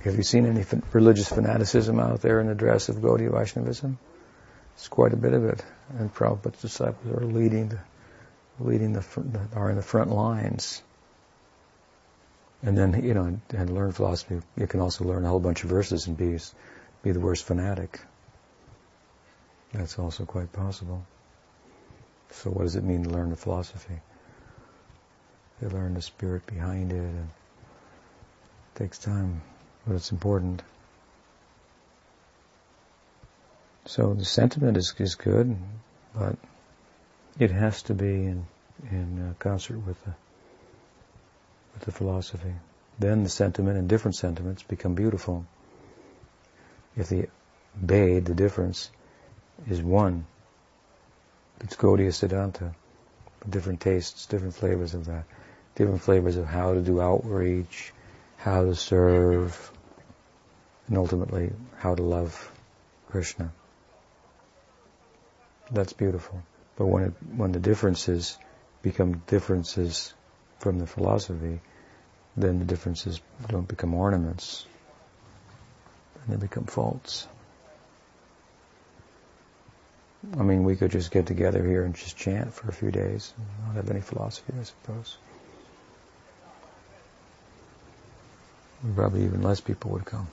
Speaker 1: Have you seen any religious fanaticism out there in the dress of Gaudiya Vaishnavism? It's quite a bit of it, and Prabhupada's disciples are leading the, leading the, are in the front lines. And then, you know, and learn philosophy, you can also learn a whole bunch of verses and be, be the worst fanatic. That's also quite possible. So what does it mean to learn the philosophy? You learn the spirit behind it and it takes time, but it's important. So the sentiment is, is good, but it has to be in, in uh, concert with the, with the philosophy. Then the sentiment and different sentiments become beautiful. If the Bade, the difference, is one, it's Gaudiya Siddhanta. Different tastes, different flavors of that. Different flavors of how to do outreach, how to serve, and ultimately how to love Krishna. That's beautiful. But when it, when the differences become differences from the philosophy, then the differences don't become ornaments, and they become faults. I mean, we could just get together here and just chant for a few days and not have any philosophy, I suppose. Probably even less people would come.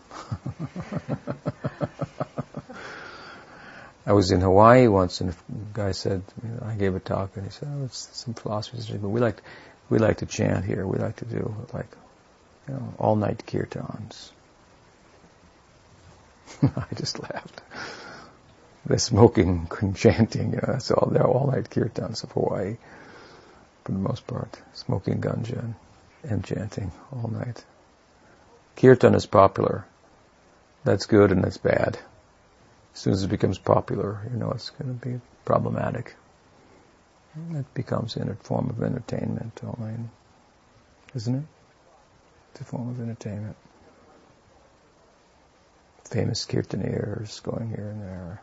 Speaker 1: I was in Hawaii once, and a guy said, you know, I gave a talk, and he said, "Oh, it's some philosophy, but we like, we like to chant here. We like to do like, you know, all night kirtans." I just laughed the smoking chanting. You know, that's all. They're all night kirtans of Hawaii, for the most part. Smoking ganja and, and chanting all night. Kirtan is popular. That's good and that's bad. As soon as it becomes popular, you know it's going to be problematic. It becomes a form of entertainment, only, isn't it? It's a form of entertainment. Famous kirtaniers going here and there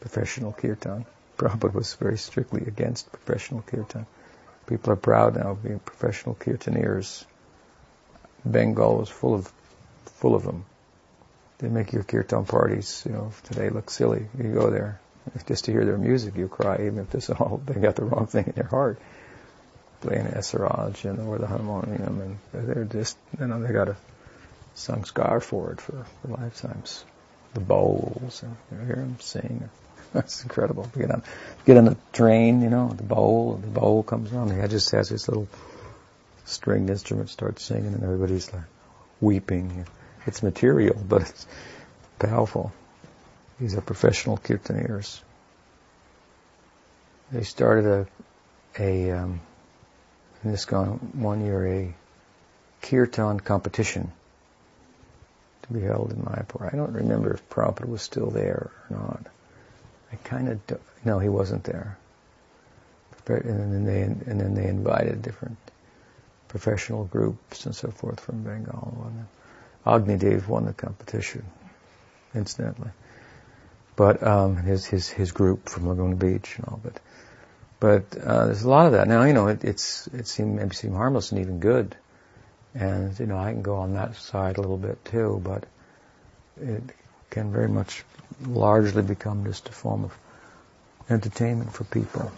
Speaker 1: professional kirtan. Prabhupada was very strictly against professional kirtan. People are proud now of being professional kirtaniers. Bengal was full of full of them. They make your kirtan parties, you know, today look silly. You go there just to hear their music, you cry, even if this all they got the wrong thing in their heart. Playing Esraj and or the harmonium, and they're just you know they got a sanskar for it for, for lifetimes. The Bauls, and you hear them sing. That's incredible. Get on, get on the train, you know, the Baul, and the Baul comes on. The just has this little stringed instrument, starts singing, and everybody's like weeping. It's material, but it's powerful. These are professional kirtaniers. They started a, a um, in this one year a kirtan competition to be held in Mayapur. I don't remember if Prabhupada was still there or not. I kind of no, he wasn't there. And then they and then they invited different professional groups and so forth from Bengal. And Agni Dev won the competition, incidentally. But um, his his his group from Laguna Beach and all, but but uh, there's a lot of that now. You know, it, it's it seem maybe seem harmless and even good, and you know I can go on that side a little bit too, but it can very much largely become just a form of entertainment for people.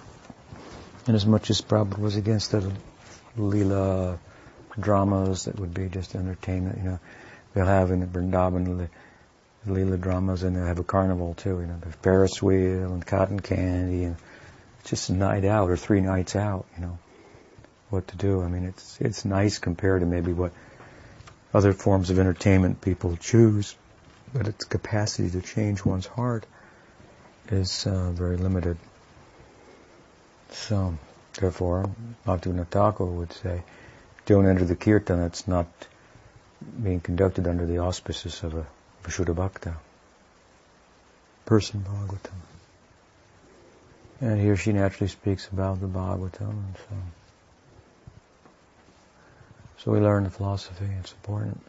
Speaker 1: And as much as Prabhupada was against the lila dramas that would be just entertainment, you know, they'll have in the Vrindavan the Leela dramas and they'll have a carnival too, you know, the Ferris wheel and cotton candy and it's just a night out or three nights out, you know, what to do. I mean, it's, it's nice compared to maybe what other forms of entertainment people choose but its capacity to change one's heart is uh, very limited. So, therefore, Bhaktivinoda Thakur would say, don't enter the kirtan that's not being conducted under the auspices of a Vishuddha Bhakta, person Bhagavatam. And here she naturally speaks about the Bhagavatam, and so. So we learn the philosophy, it's important.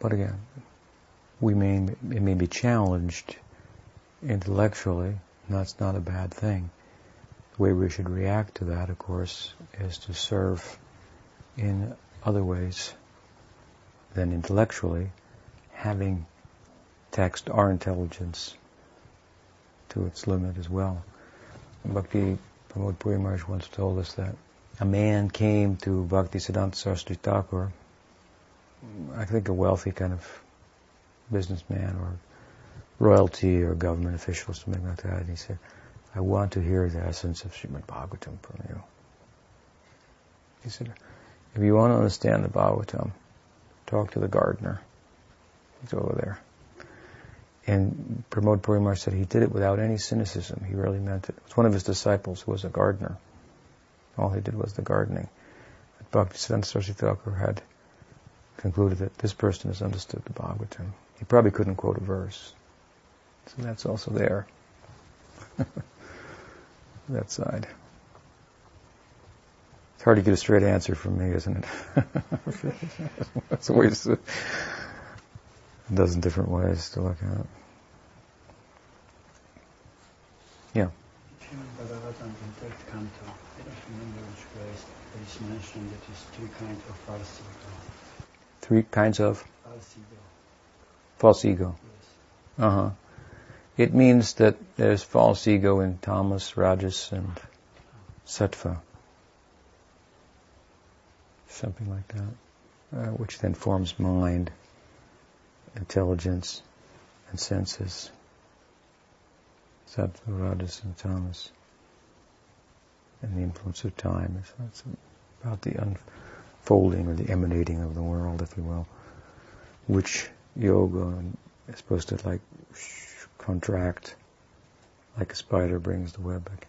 Speaker 1: But again, we may, it may be challenged intellectually, and that's not a bad thing. The way we should react to that, of course, is to serve in other ways than intellectually, having taxed our intelligence to its limit as well. Bhakti Pramod Puri Maharaj once told us that a man came to Bhakti Siddhanta Saraswati Thakur, I think a wealthy kind of businessman or royalty or government official, something like that. And he said, I want to hear the essence of Srimad Bhagavatam from you. He said, if you want to understand the Bhagavatam, talk to the gardener. He's over there. And Pramod Puri said he did it without any cynicism. He really meant it. It was one of his disciples who was a gardener. All he did was the gardening. But Bhaktisiddhanta Saraswati Thakur had concluded that this person has understood the Bhagavatam. He probably couldn't quote a verse. So that's also there. that side. It's hard to get a straight answer from me, isn't it? it's always a dozen different ways to look at it. Yeah.
Speaker 5: Three kinds of false ego. Ego. yes.
Speaker 1: Uh huh. It means that there's false ego in tamas, rajas, and sattva. Something like that. Uh, which then forms mind, intelligence, and senses. Sattva, rajas, and tamas. And the influence of time. It's about the unfolding or the emanating of the world, if you will. Which yoga is supposed to like contract like a spider brings the web back.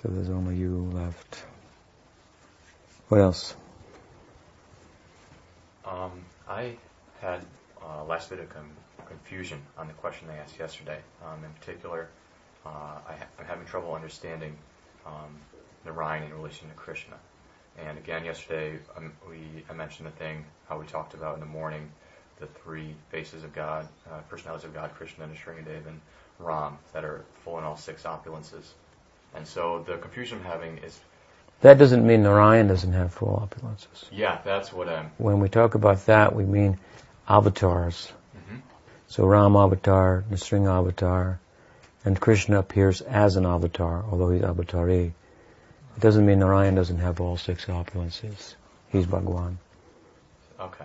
Speaker 1: So there's only you left. What else?
Speaker 4: Um, I had uh, last bit of com- confusion on the question they asked yesterday. Um, in particular, uh, I I'm having trouble understanding um, Narayan in relation to Krishna. And again, yesterday um, we I mentioned the thing how we talked about in the morning the three faces of God, uh, personalities of God, Krishna, Nrsingadev, and Ram, that are full in all six opulences. And so the confusion I'm having is,
Speaker 1: That doesn't mean Narayan doesn't have full opulences.
Speaker 4: yeah, that's what I'm.
Speaker 1: When we talk about that, we mean avatars.
Speaker 4: mhm.
Speaker 1: So Ram avatar, Nrsimha avatar, and Krishna appears as an avatar, although he's avatari. It doesn't mean Narayan doesn't have all six opulences. He's Bhagwan.
Speaker 4: Okay.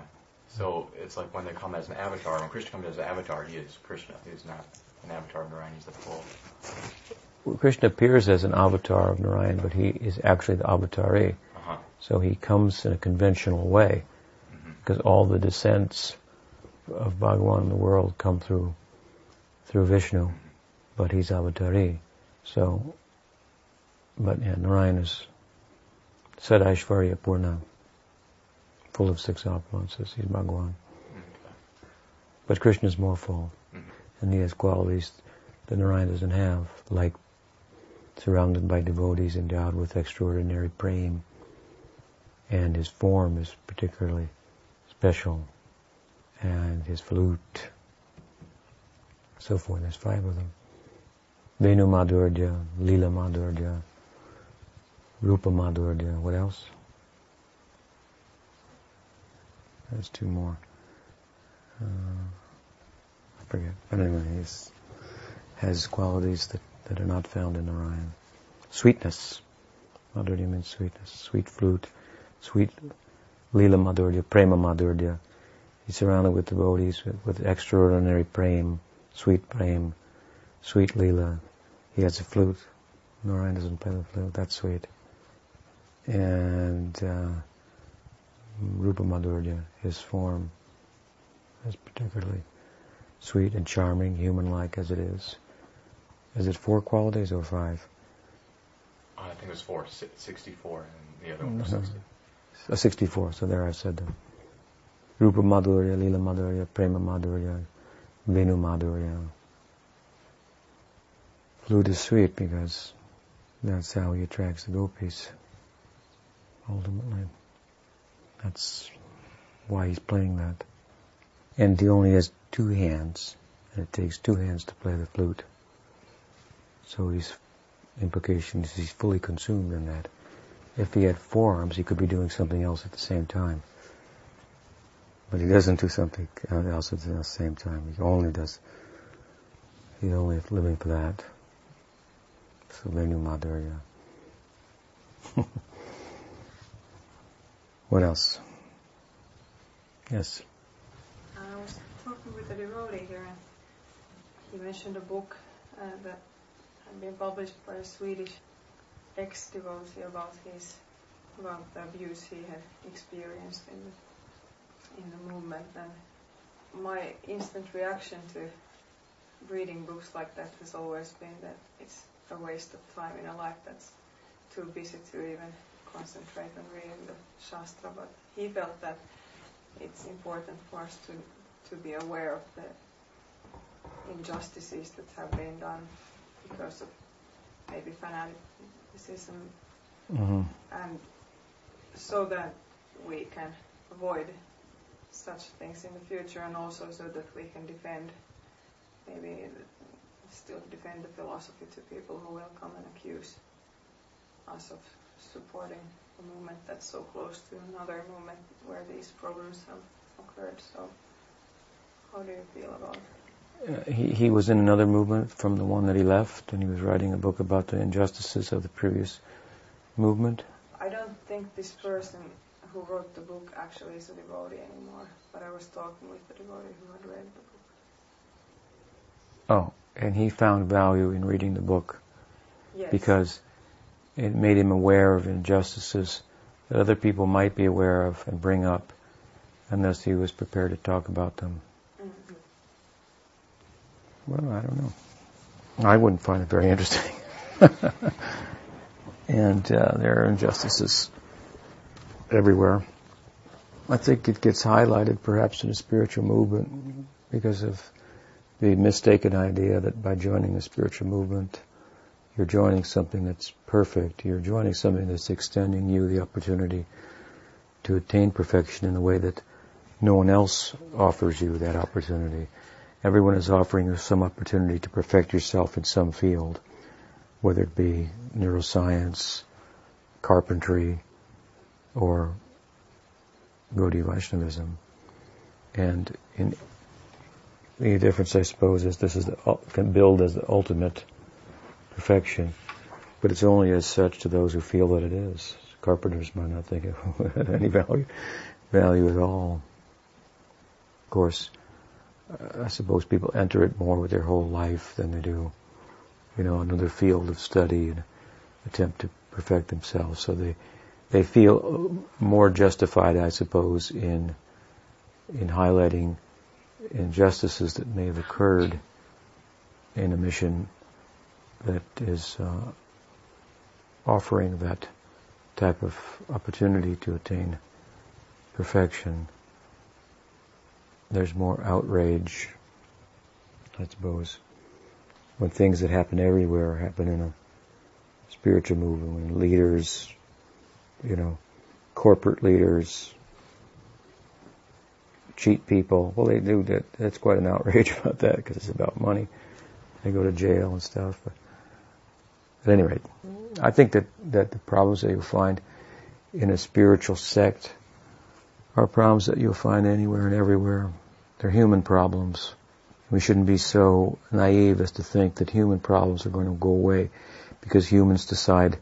Speaker 4: So it's like when they come as an avatar, when Krishna comes as an avatar, he is Krishna. He is not an avatar of Narayan, he's the full.
Speaker 1: Krishna appears as an avatar of Narayan, but he is actually the avatari.
Speaker 4: Uh-huh.
Speaker 1: So he comes in a conventional way,
Speaker 4: Mhm.
Speaker 1: because all the descents of Bhagwan in the world come through through Vishnu, but he's avatari. So, but yeah, Narayan is Sadaishvarya Purna, full of six opulences. He's Bhagwan.
Speaker 4: Okay.
Speaker 1: But Krishna is more full,
Speaker 4: Mhm.
Speaker 1: and he has qualities that Narayan doesn't have, like surrounded by devotees endowed with extraordinary prema, and his form is particularly special, and his flute, so forth. There's five of them. Venu Madhurya, Lila Madhurya, Rupa Madhurya. What else? There's two more. Uh, I forget. But anyway, he's has qualities that, that are not found in Narayan. Sweetness. Madhurya means sweetness. Sweet flute. Sweet Lila Madhurya, Prema Madhurya. He's surrounded with devotees with, with extraordinary prem, sweet prem, sweet Lila. He has a flute. Narayan doesn't play the flute. That's sweet. And uh, Rupa Madhurya, his form, is particularly sweet and charming, human-like as it is. Is it four qualities or five?
Speaker 4: I think it was four, si- 64, and the other one was
Speaker 1: Mhm.
Speaker 4: 60.
Speaker 1: Uh, 64, so there I said them. Rupa Madhurya, Lila Madhurya, Prema Madhurya, Venu Madhurya. Flute is sweet because that's how he attracts the gopis. Ultimately. That's why he's playing that. And he only has two hands, and it takes two hands to play the flute. So his implication is he's fully consumed in that. If he had four arms, he could be doing something else at the same time. But he doesn't do something else at the same time. He only does, he's only living for that. So Venu Madhurya. what else? Yes.
Speaker 3: I was talking with a devotee here, and he mentioned a book uh, that had been published by a Swedish ex-devotee about his about the abuse he had experienced in the, in the movement. And my instant reaction to reading books like that has always been that it's a waste of time in a life that's too busy to even concentrate on reading the Shastra. But he felt that it's important for us to, to be aware of the injustices that have been done because of maybe fanaticism
Speaker 1: Mm-hmm.
Speaker 3: and so that we can avoid such things in the future and also so that we can defend maybe still defend the philosophy to people who will come and accuse us of supporting a movement that's so close to another movement where these problems have occurred. So, how do you feel about it?
Speaker 1: Uh, he, he was in another movement from the one that he left, and he was writing a book about the injustices of the previous movement.
Speaker 3: I don't think this person who wrote the book actually is a devotee anymore, but I was talking with the devotee who had read the book.
Speaker 1: Oh, and he found value in reading the book
Speaker 3: Yes.
Speaker 1: because it made him aware of injustices that other people might be aware of and bring up, unless he was prepared to talk about them. Well, I don't know. I wouldn't find it very interesting. and uh, there are injustices everywhere. I think it gets highlighted perhaps in the spiritual movement because of the mistaken idea that by joining the spiritual movement, you're joining something that's perfect. You're joining something that's extending you the opportunity to attain perfection in a way that no one else offers you that opportunity. Everyone is offering you some opportunity to perfect yourself in some field, whether it be neuroscience, carpentry, or Gaudiya Vaishnavism. And in the difference, I suppose, is this is the, can build as the ultimate perfection, but it's only as such to those who feel that it is. Carpenters might not think it had any value, value at all. Of course, I suppose people enter it more with their whole life than they do, you know, another field of study and attempt to perfect themselves. So they they feel more justified, I suppose, in in highlighting injustices that may have occurred in a mission that is uh, offering that type of opportunity to attain perfection. There's more outrage, I suppose, when things that happen everywhere happen in a spiritual movement, when leaders, you know, corporate leaders cheat people. Well, they do that. That's quite an outrage about that because it's about money. They go to jail and stuff. But at any rate, I think that, that the problems that you'll find in a spiritual sect are problems that you'll find anywhere and everywhere. They're human problems. We shouldn't be so naive as to think that human problems are going to go away because humans decide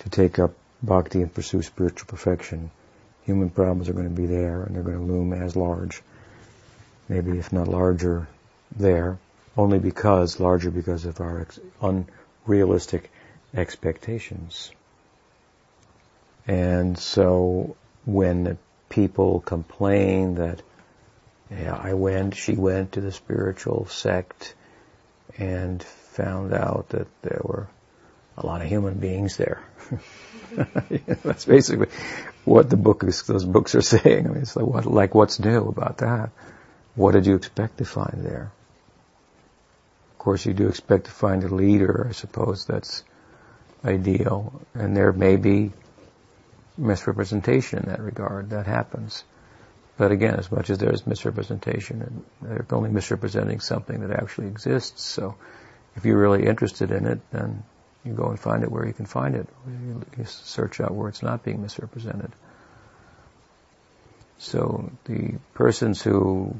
Speaker 1: to take up bhakti and pursue spiritual perfection. Human problems are going to be there and they're going to loom as large, maybe if not larger there, only because, larger because of our unrealistic expectations. And so when people complain that, yeah, I went, she went to the spiritual sect and found out that there were a lot of human beings there. That's basically what the book is, those books are saying. I mean, it's like, what, like what's new about that? What did you expect to find there? Of course, you do expect to find a leader, I suppose that's ideal. And there may be misrepresentation in that regard. That happens. But again, as much as there's misrepresentation, they're only misrepresenting something that actually exists. So if you're really interested in it, then You go and find it where you can find it. You, you search out where it's not being misrepresented. So the persons who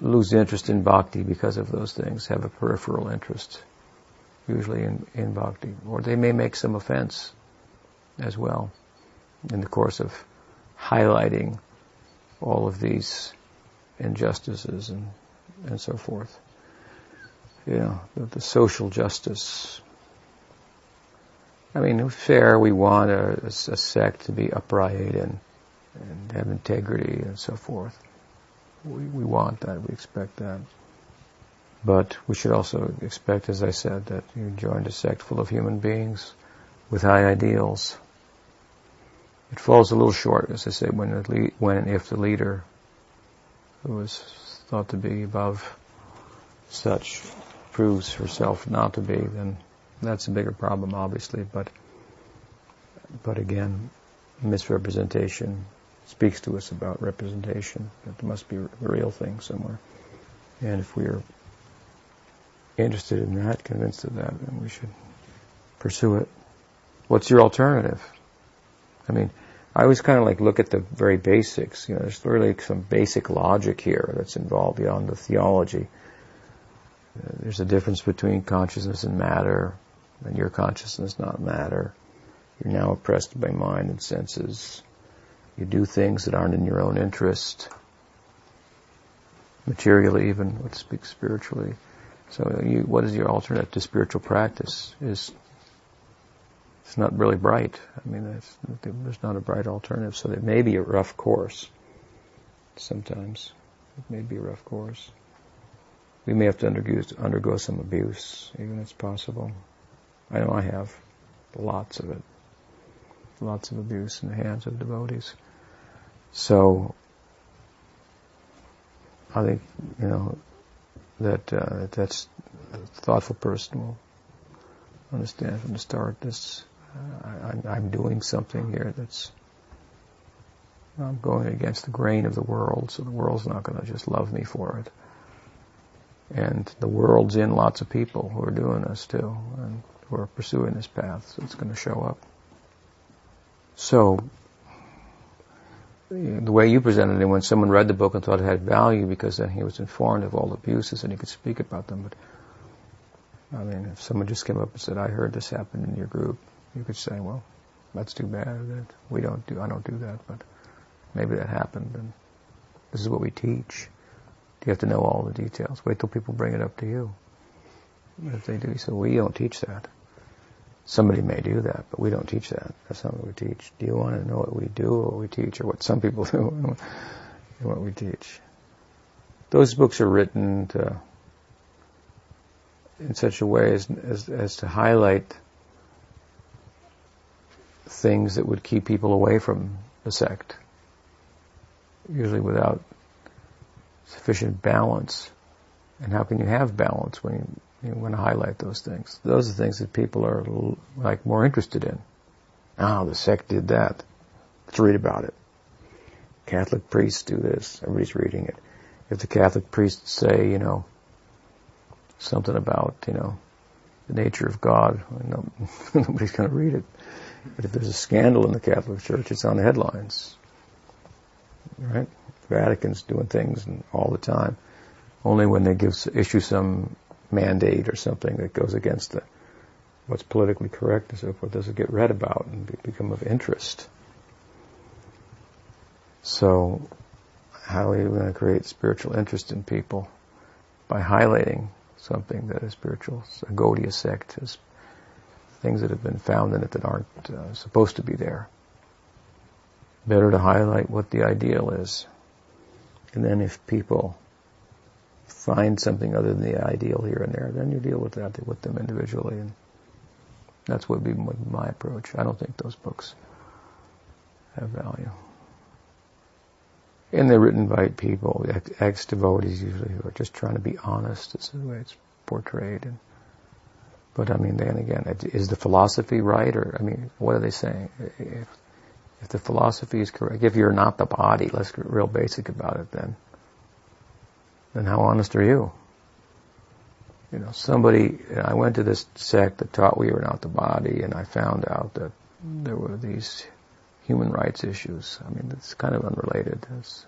Speaker 1: lose interest in bhakti because of those things have a peripheral interest, usually in, in bhakti. Or they may make some offense as well in the course of highlighting all of these injustices and, and so forth. Know, the, the social justice. I mean, fair, we want a, a, a sect to be upright and, and have integrity and so forth. We, we want that, we expect that. But we should also expect, as I said, that you joined a sect full of human beings with high ideals. It falls a little short, as I say, when, when and if the leader who was thought to be above such proves herself not to be, then that's a bigger problem, obviously. But but again, misrepresentation speaks to us about representation. That there must be a real thing somewhere. And if we are interested in that, convinced of that, then we should pursue it. What's your alternative? I mean, I always kind of like look at the very basics. You know, there's really some basic logic here that's involved beyond the theology. There's a difference between consciousness and matter, and your consciousness not matter. You're now oppressed by mind and senses. You do things that aren't in your own interest, materially even, let's speak spiritually. So you, what is your alternative to spiritual practice? Is it's not really bright. I mean, there's not a bright alternative. So it may be a rough course. Sometimes it may be a rough course. We may have to undergo, undergo some abuse, even if it's possible. I know I have lots of it. Lots of abuse in the hands of devotees. So, I think, you know, that uh, that's a thoughtful person will understand from the start this I, am doing something here that's I'm going against the grain of the world, so the world's not going to just love me for it. And the world's in lots of people who are doing this too, and who are pursuing this path, so it's going to show up. So, the way you presented it, when someone read the book and thought it had value because then he was informed of all the abuses and he could speak about them, but I mean, if someone just came up and said, I heard this happen in your group, you could say, well, that's too bad that we don't do, I don't do that, but maybe that happened and this is what we teach. You have to know all the details. Wait till people bring it up to you. If they do, so we don't teach that. Somebody may do that, but we don't teach that. That's not what we teach. Do you want to know what we do or what we teach or what some people do and what we teach? Those books are written to, in such a way as, as, as to highlight things that would keep people away from the sect, usually without sufficient balance. And how can you have balance when you, you want to highlight those things? Those are things that people are like more interested in. Ah, the sect did that. Let's read about it. Catholic priests do this. Everybody's reading it. If the Catholic priests say, you know, something about, you know, the nature of God, nobody's going to read it. But if there's a scandal in the Catholic Church, it's on the headlines. Right? Vatican's doing things all the time. Only when they give issue some mandate or something that goes against the, what's politically correct and so forth does it get read about and become of interest. So, how are you going to create spiritual interest in people? By highlighting something that is spiritual. A Gaudiya sect has things that have been found in it that aren't uh, supposed to be there. Better to highlight what the ideal is. And then if people find something other than the ideal here and there, then you deal with that with them individually. And that's what would be my approach. I don't think those books have value. And they're written by people, ex-devotees usually, who are just trying to be honest. It's the way it's portrayed. And but I mean, then again, is the philosophy right? Or, I mean, what are they saying? If, if the philosophy is correct, if you're not the body, let's get real basic about it then, then how honest are you? You know, somebody, I went to this sect that taught we were not the body, and I found out that there were these human rights issues. I mean, it's kind of unrelated. It's,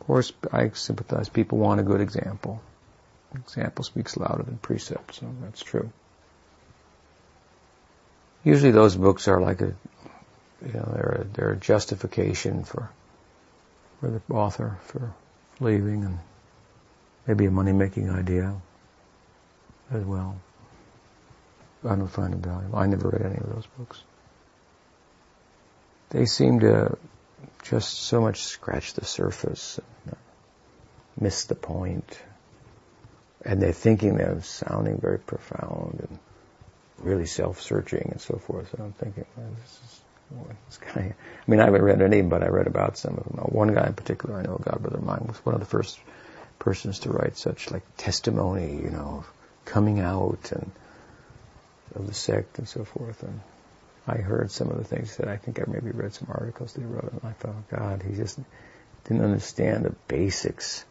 Speaker 1: of course, I sympathize. People want a good example. Example speaks louder than precept, so that's true. Usually those books are like a, you know, they're a, they're a justification for, for the author for leaving and maybe a money-making idea as well. I don't find them valuable. I never read any of those books. They seem to just so much scratch the surface and uh, miss the point. And they're thinking they're sounding very profound and really self-searching and so forth. And I'm thinking, well, this is well, this guy. I mean, I haven't read any, but I read about some of them. One guy in particular, I know, God Brother Mine, was one of the first persons to write such like testimony, you know, coming out and of the sect and so forth. And I heard some of the things that I think I maybe read some articles they wrote, and I thought, God, he just didn't understand the basics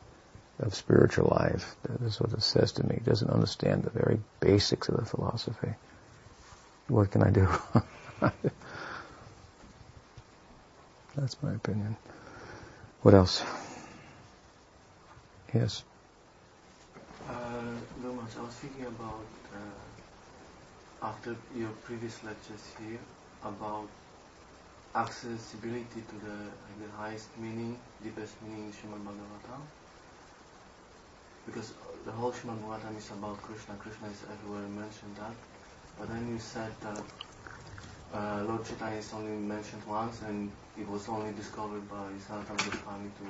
Speaker 1: of spiritual life. That is what it says to me. He doesn't understand the very basics of the philosophy. What can I do? That's my opinion. What else? Yes.
Speaker 6: Uh, Lomas, I was thinking about uh, after your previous lectures here about accessibility to the, the highest meaning, deepest meaning in Srimad Bhagavatam. Because the whole Srimad Bhagavatam is about Krishna. Krishna is everywhere mentioned that. But then you said that uh, Lord Chaitanya is only mentioned once and it was only discovered by Sanatana Goswami to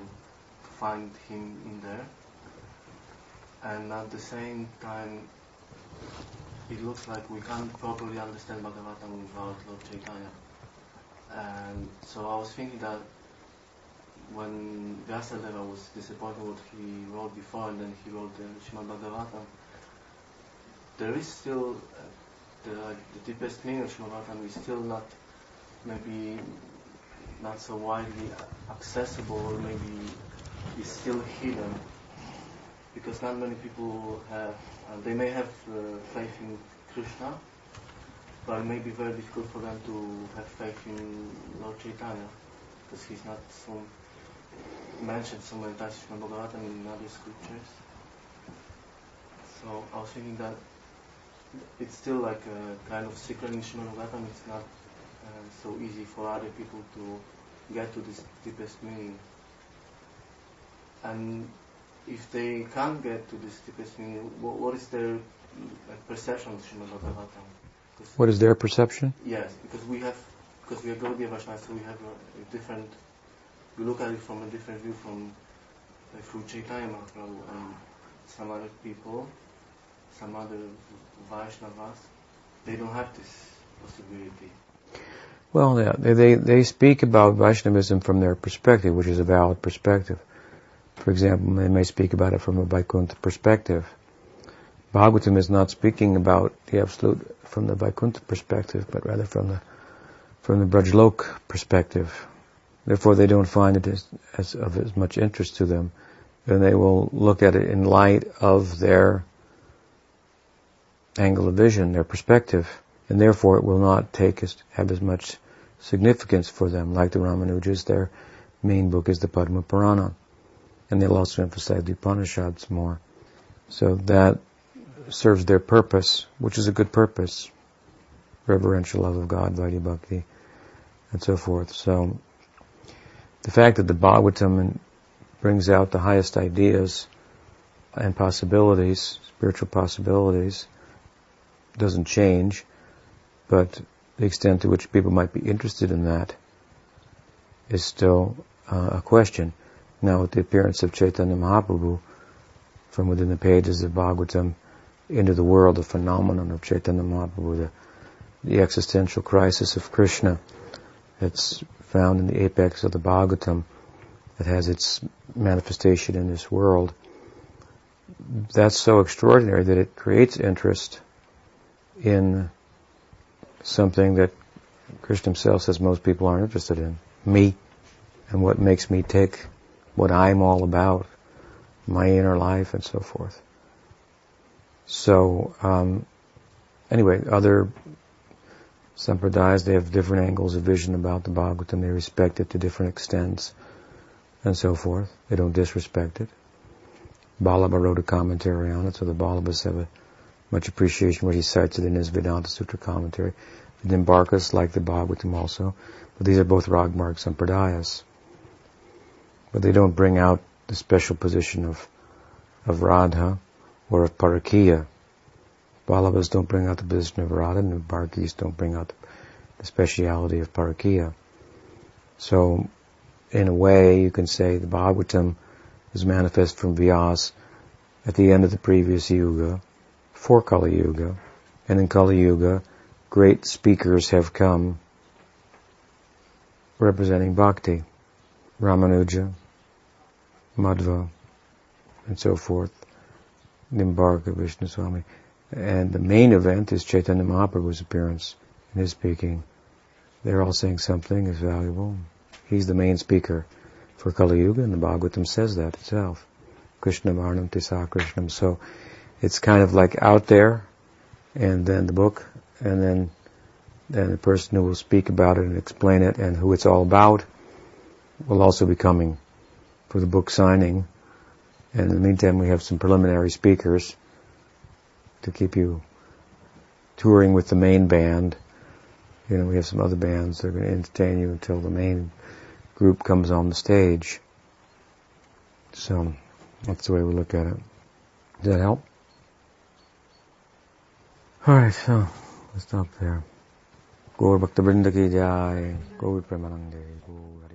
Speaker 6: find him in there. And at the same time, it looks like we can't properly understand Bhagavatam without Lord Chaitanya. And so I was thinking that when Vyasadeva was disappointed what he wrote before and then he wrote the Srimad Bhagavatam, there is still uh, the, the deepest meaning of Srimad Bhagavatam is still not maybe not so widely accessible or maybe is still hidden because not many people have, uh, they may have uh, faith in Krishna, but it may be very difficult for them to have faith in Lord Chaitanya because he's not so mentioned so many times in Bhagavatam in other scriptures. So I was thinking that it's still like a kind of secret in Srimad Bhagavatam. It's not uh, so easy for other people to get to this deepest meaning. And if they can't get to this deepest meaning, what, what is their like, perception of Srimad Bhagavatam?
Speaker 1: What is their perception?
Speaker 6: Yes, because we have, because we are Gaudiya Vaishnavas, so we have a, a, different, we look at it from a different view from, like, through Chaitanya Mahaprabhu and some other people, some other Vaishnavas, they don't have this possibility.
Speaker 1: Well, they, they, they speak about Vaishnavism from their perspective, which is a valid perspective. For example, they may speak about it from a Vaikuntha perspective. Bhagavatam is not speaking about the absolute from the Vaikuntha perspective, but rather from the from the Brajlok perspective. Therefore, they don't find it as, as of as much interest to them, and they will look at it in light of their angle of vision, their perspective, and therefore it will not take as, have as much significance for them. Like the Ramanujas, their main book is the Padma Purana and they'll also emphasize the Upanishads more. So that serves their purpose, which is a good purpose. Reverential love of God, Vaidhi Bhakti, and so forth. So the fact that the Bhagavatam brings out the highest ideas and possibilities, spiritual possibilities, doesn't change, but the extent to which people might be interested in that is still uh, a question. Now with the appearance of Chaitanya Mahaprabhu from within the pages of Bhagavatam into the world, the phenomenon of Chaitanya Mahaprabhu, the, the existential crisis of Krishna that's found in the apex of the Bhagavatam that has its manifestation in this world. That's so extraordinary that it creates interest in something that Krishna himself says most people aren't interested in. Me. And what makes me tick what I'm all about, my inner life and so forth. So, um, anyway, other sampradayas, they have different angles of vision about the Bhagavatam. They respect it to different extents and so forth. They don't disrespect it. Vallabha wrote a commentary on it, so the Vallabhas have a much appreciation what he cites it in his Vedanta Sutra commentary. The Nimbarkas like the Bhagavatam also, but these are both Ragmarg Sampradayas. But they don't bring out the special position of, of Radha or of Parakiya. Vallabhas don't bring out the position of Radha, and the Barkis don't bring out the, speciality of Parakiya. So, in a way, you can say the Bhagavatam is manifest from Vyas at the end of the previous Yuga, for Kali Yuga, and in Kali Yuga, great speakers have come representing Bhakti, Ramanuja, Madhva, and so forth, Nimbarka, Vishnu Swami. And the main event is Chaitanya Mahaprabhu's appearance and his speaking. They're all saying something is valuable. He's the main speaker for Kali Yuga, and the Bhagavatam says that itself. Krishna Varnam Tvisa Krishnam. So it's kind of like out there, and then the book, and then then the person who will speak about it and explain it and who it's all about will also be coming for the book signing. And in the meantime, we have some preliminary speakers to keep you touring with the main band. You know, we have some other bands that are going to entertain you until the main group comes on the stage. So that's the way we look at it. Does that help? Alright, so let's stop there. Gaur Bhakta Brinda ki jai, Gaur Premanande, Gaur